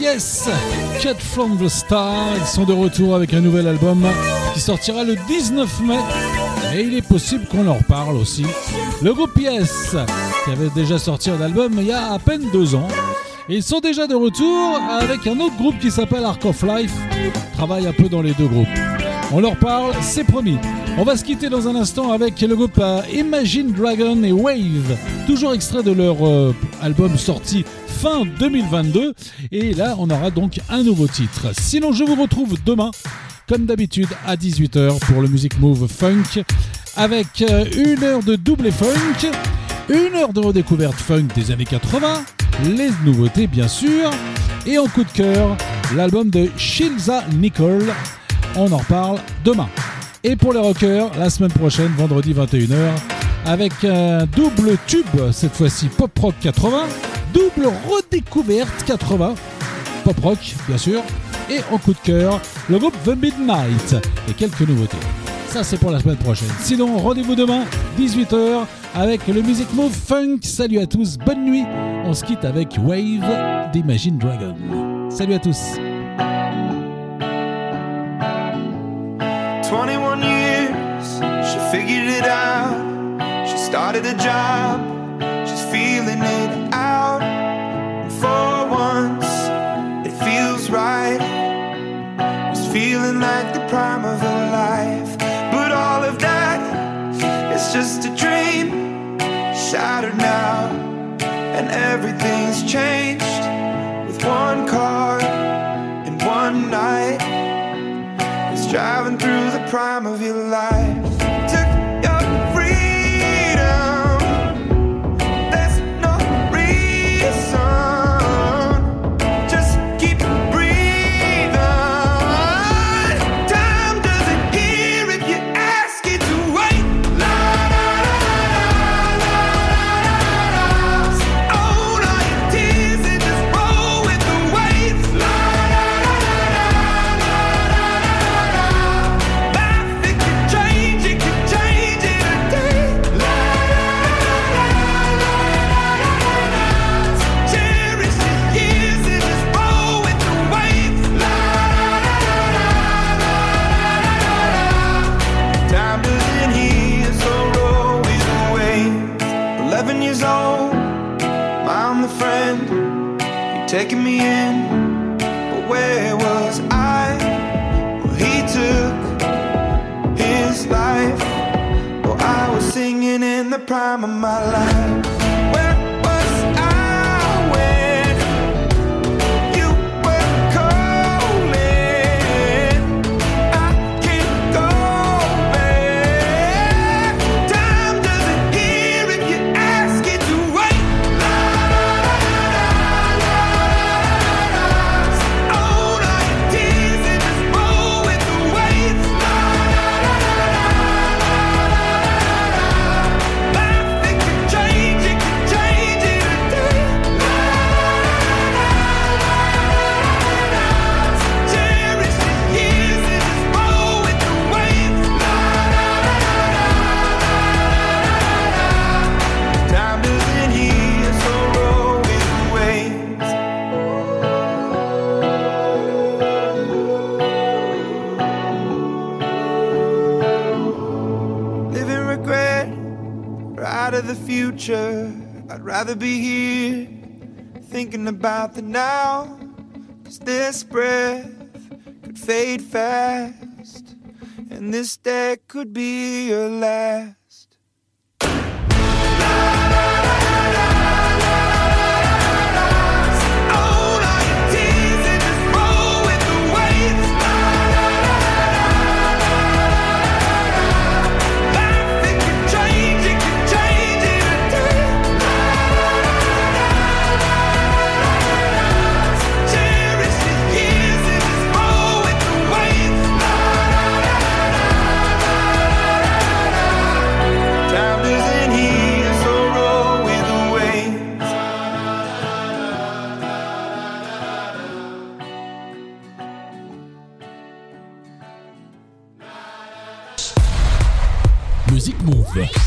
Speaker 4: Yes, Cut from the Star, ils sont de retour avec un nouvel album qui sortira le 19 mai. Et il est possible qu'on en reparle aussi. Le groupe Yes, qui avait déjà sorti un album il y a à peine deux ans. Ils sont déjà de retour avec un autre groupe qui s'appelle Arc of Life. Ils Travaillent un peu dans les deux groupes. On leur parle, c'est promis. On va se quitter dans un instant avec le groupe euh, Imagine Dragon et Wave, toujours extrait de leur euh, album sorti fin 2022. Et là, on aura donc un nouveau titre. Sinon, je vous retrouve demain, comme d'habitude, à 18h pour le Music Move Funk, avec euh, une heure de double funk, une heure de redécouverte funk des années 80, les nouveautés bien sûr, et en coup de cœur, l'album de Shilza Nicole. On en reparle demain. Et pour les rockers, la semaine prochaine, vendredi 21h, avec un double tube, cette fois-ci pop rock 80, double redécouverte 80, pop rock bien sûr, et en coup de cœur, le groupe The Midnight et quelques nouveautés. Ça c'est pour la semaine prochaine. Sinon, rendez-vous demain, 18h, avec le Music Move Funk. Salut à tous, bonne nuit. On se quitte avec Wave d'Imagine Dragon. Salut à tous.
Speaker 9: 21 years, she figured it out. Started a job, she's feeling it out. And for once, it feels right. It's feeling like the prime of her life. But all of that is just a dream, shattered now. And everything's changed with one car and one night. It's driving through the prime of your life. Rather be here thinking about the now. Cause this breath could fade fast, and this day could be your last.
Speaker 4: Music Move.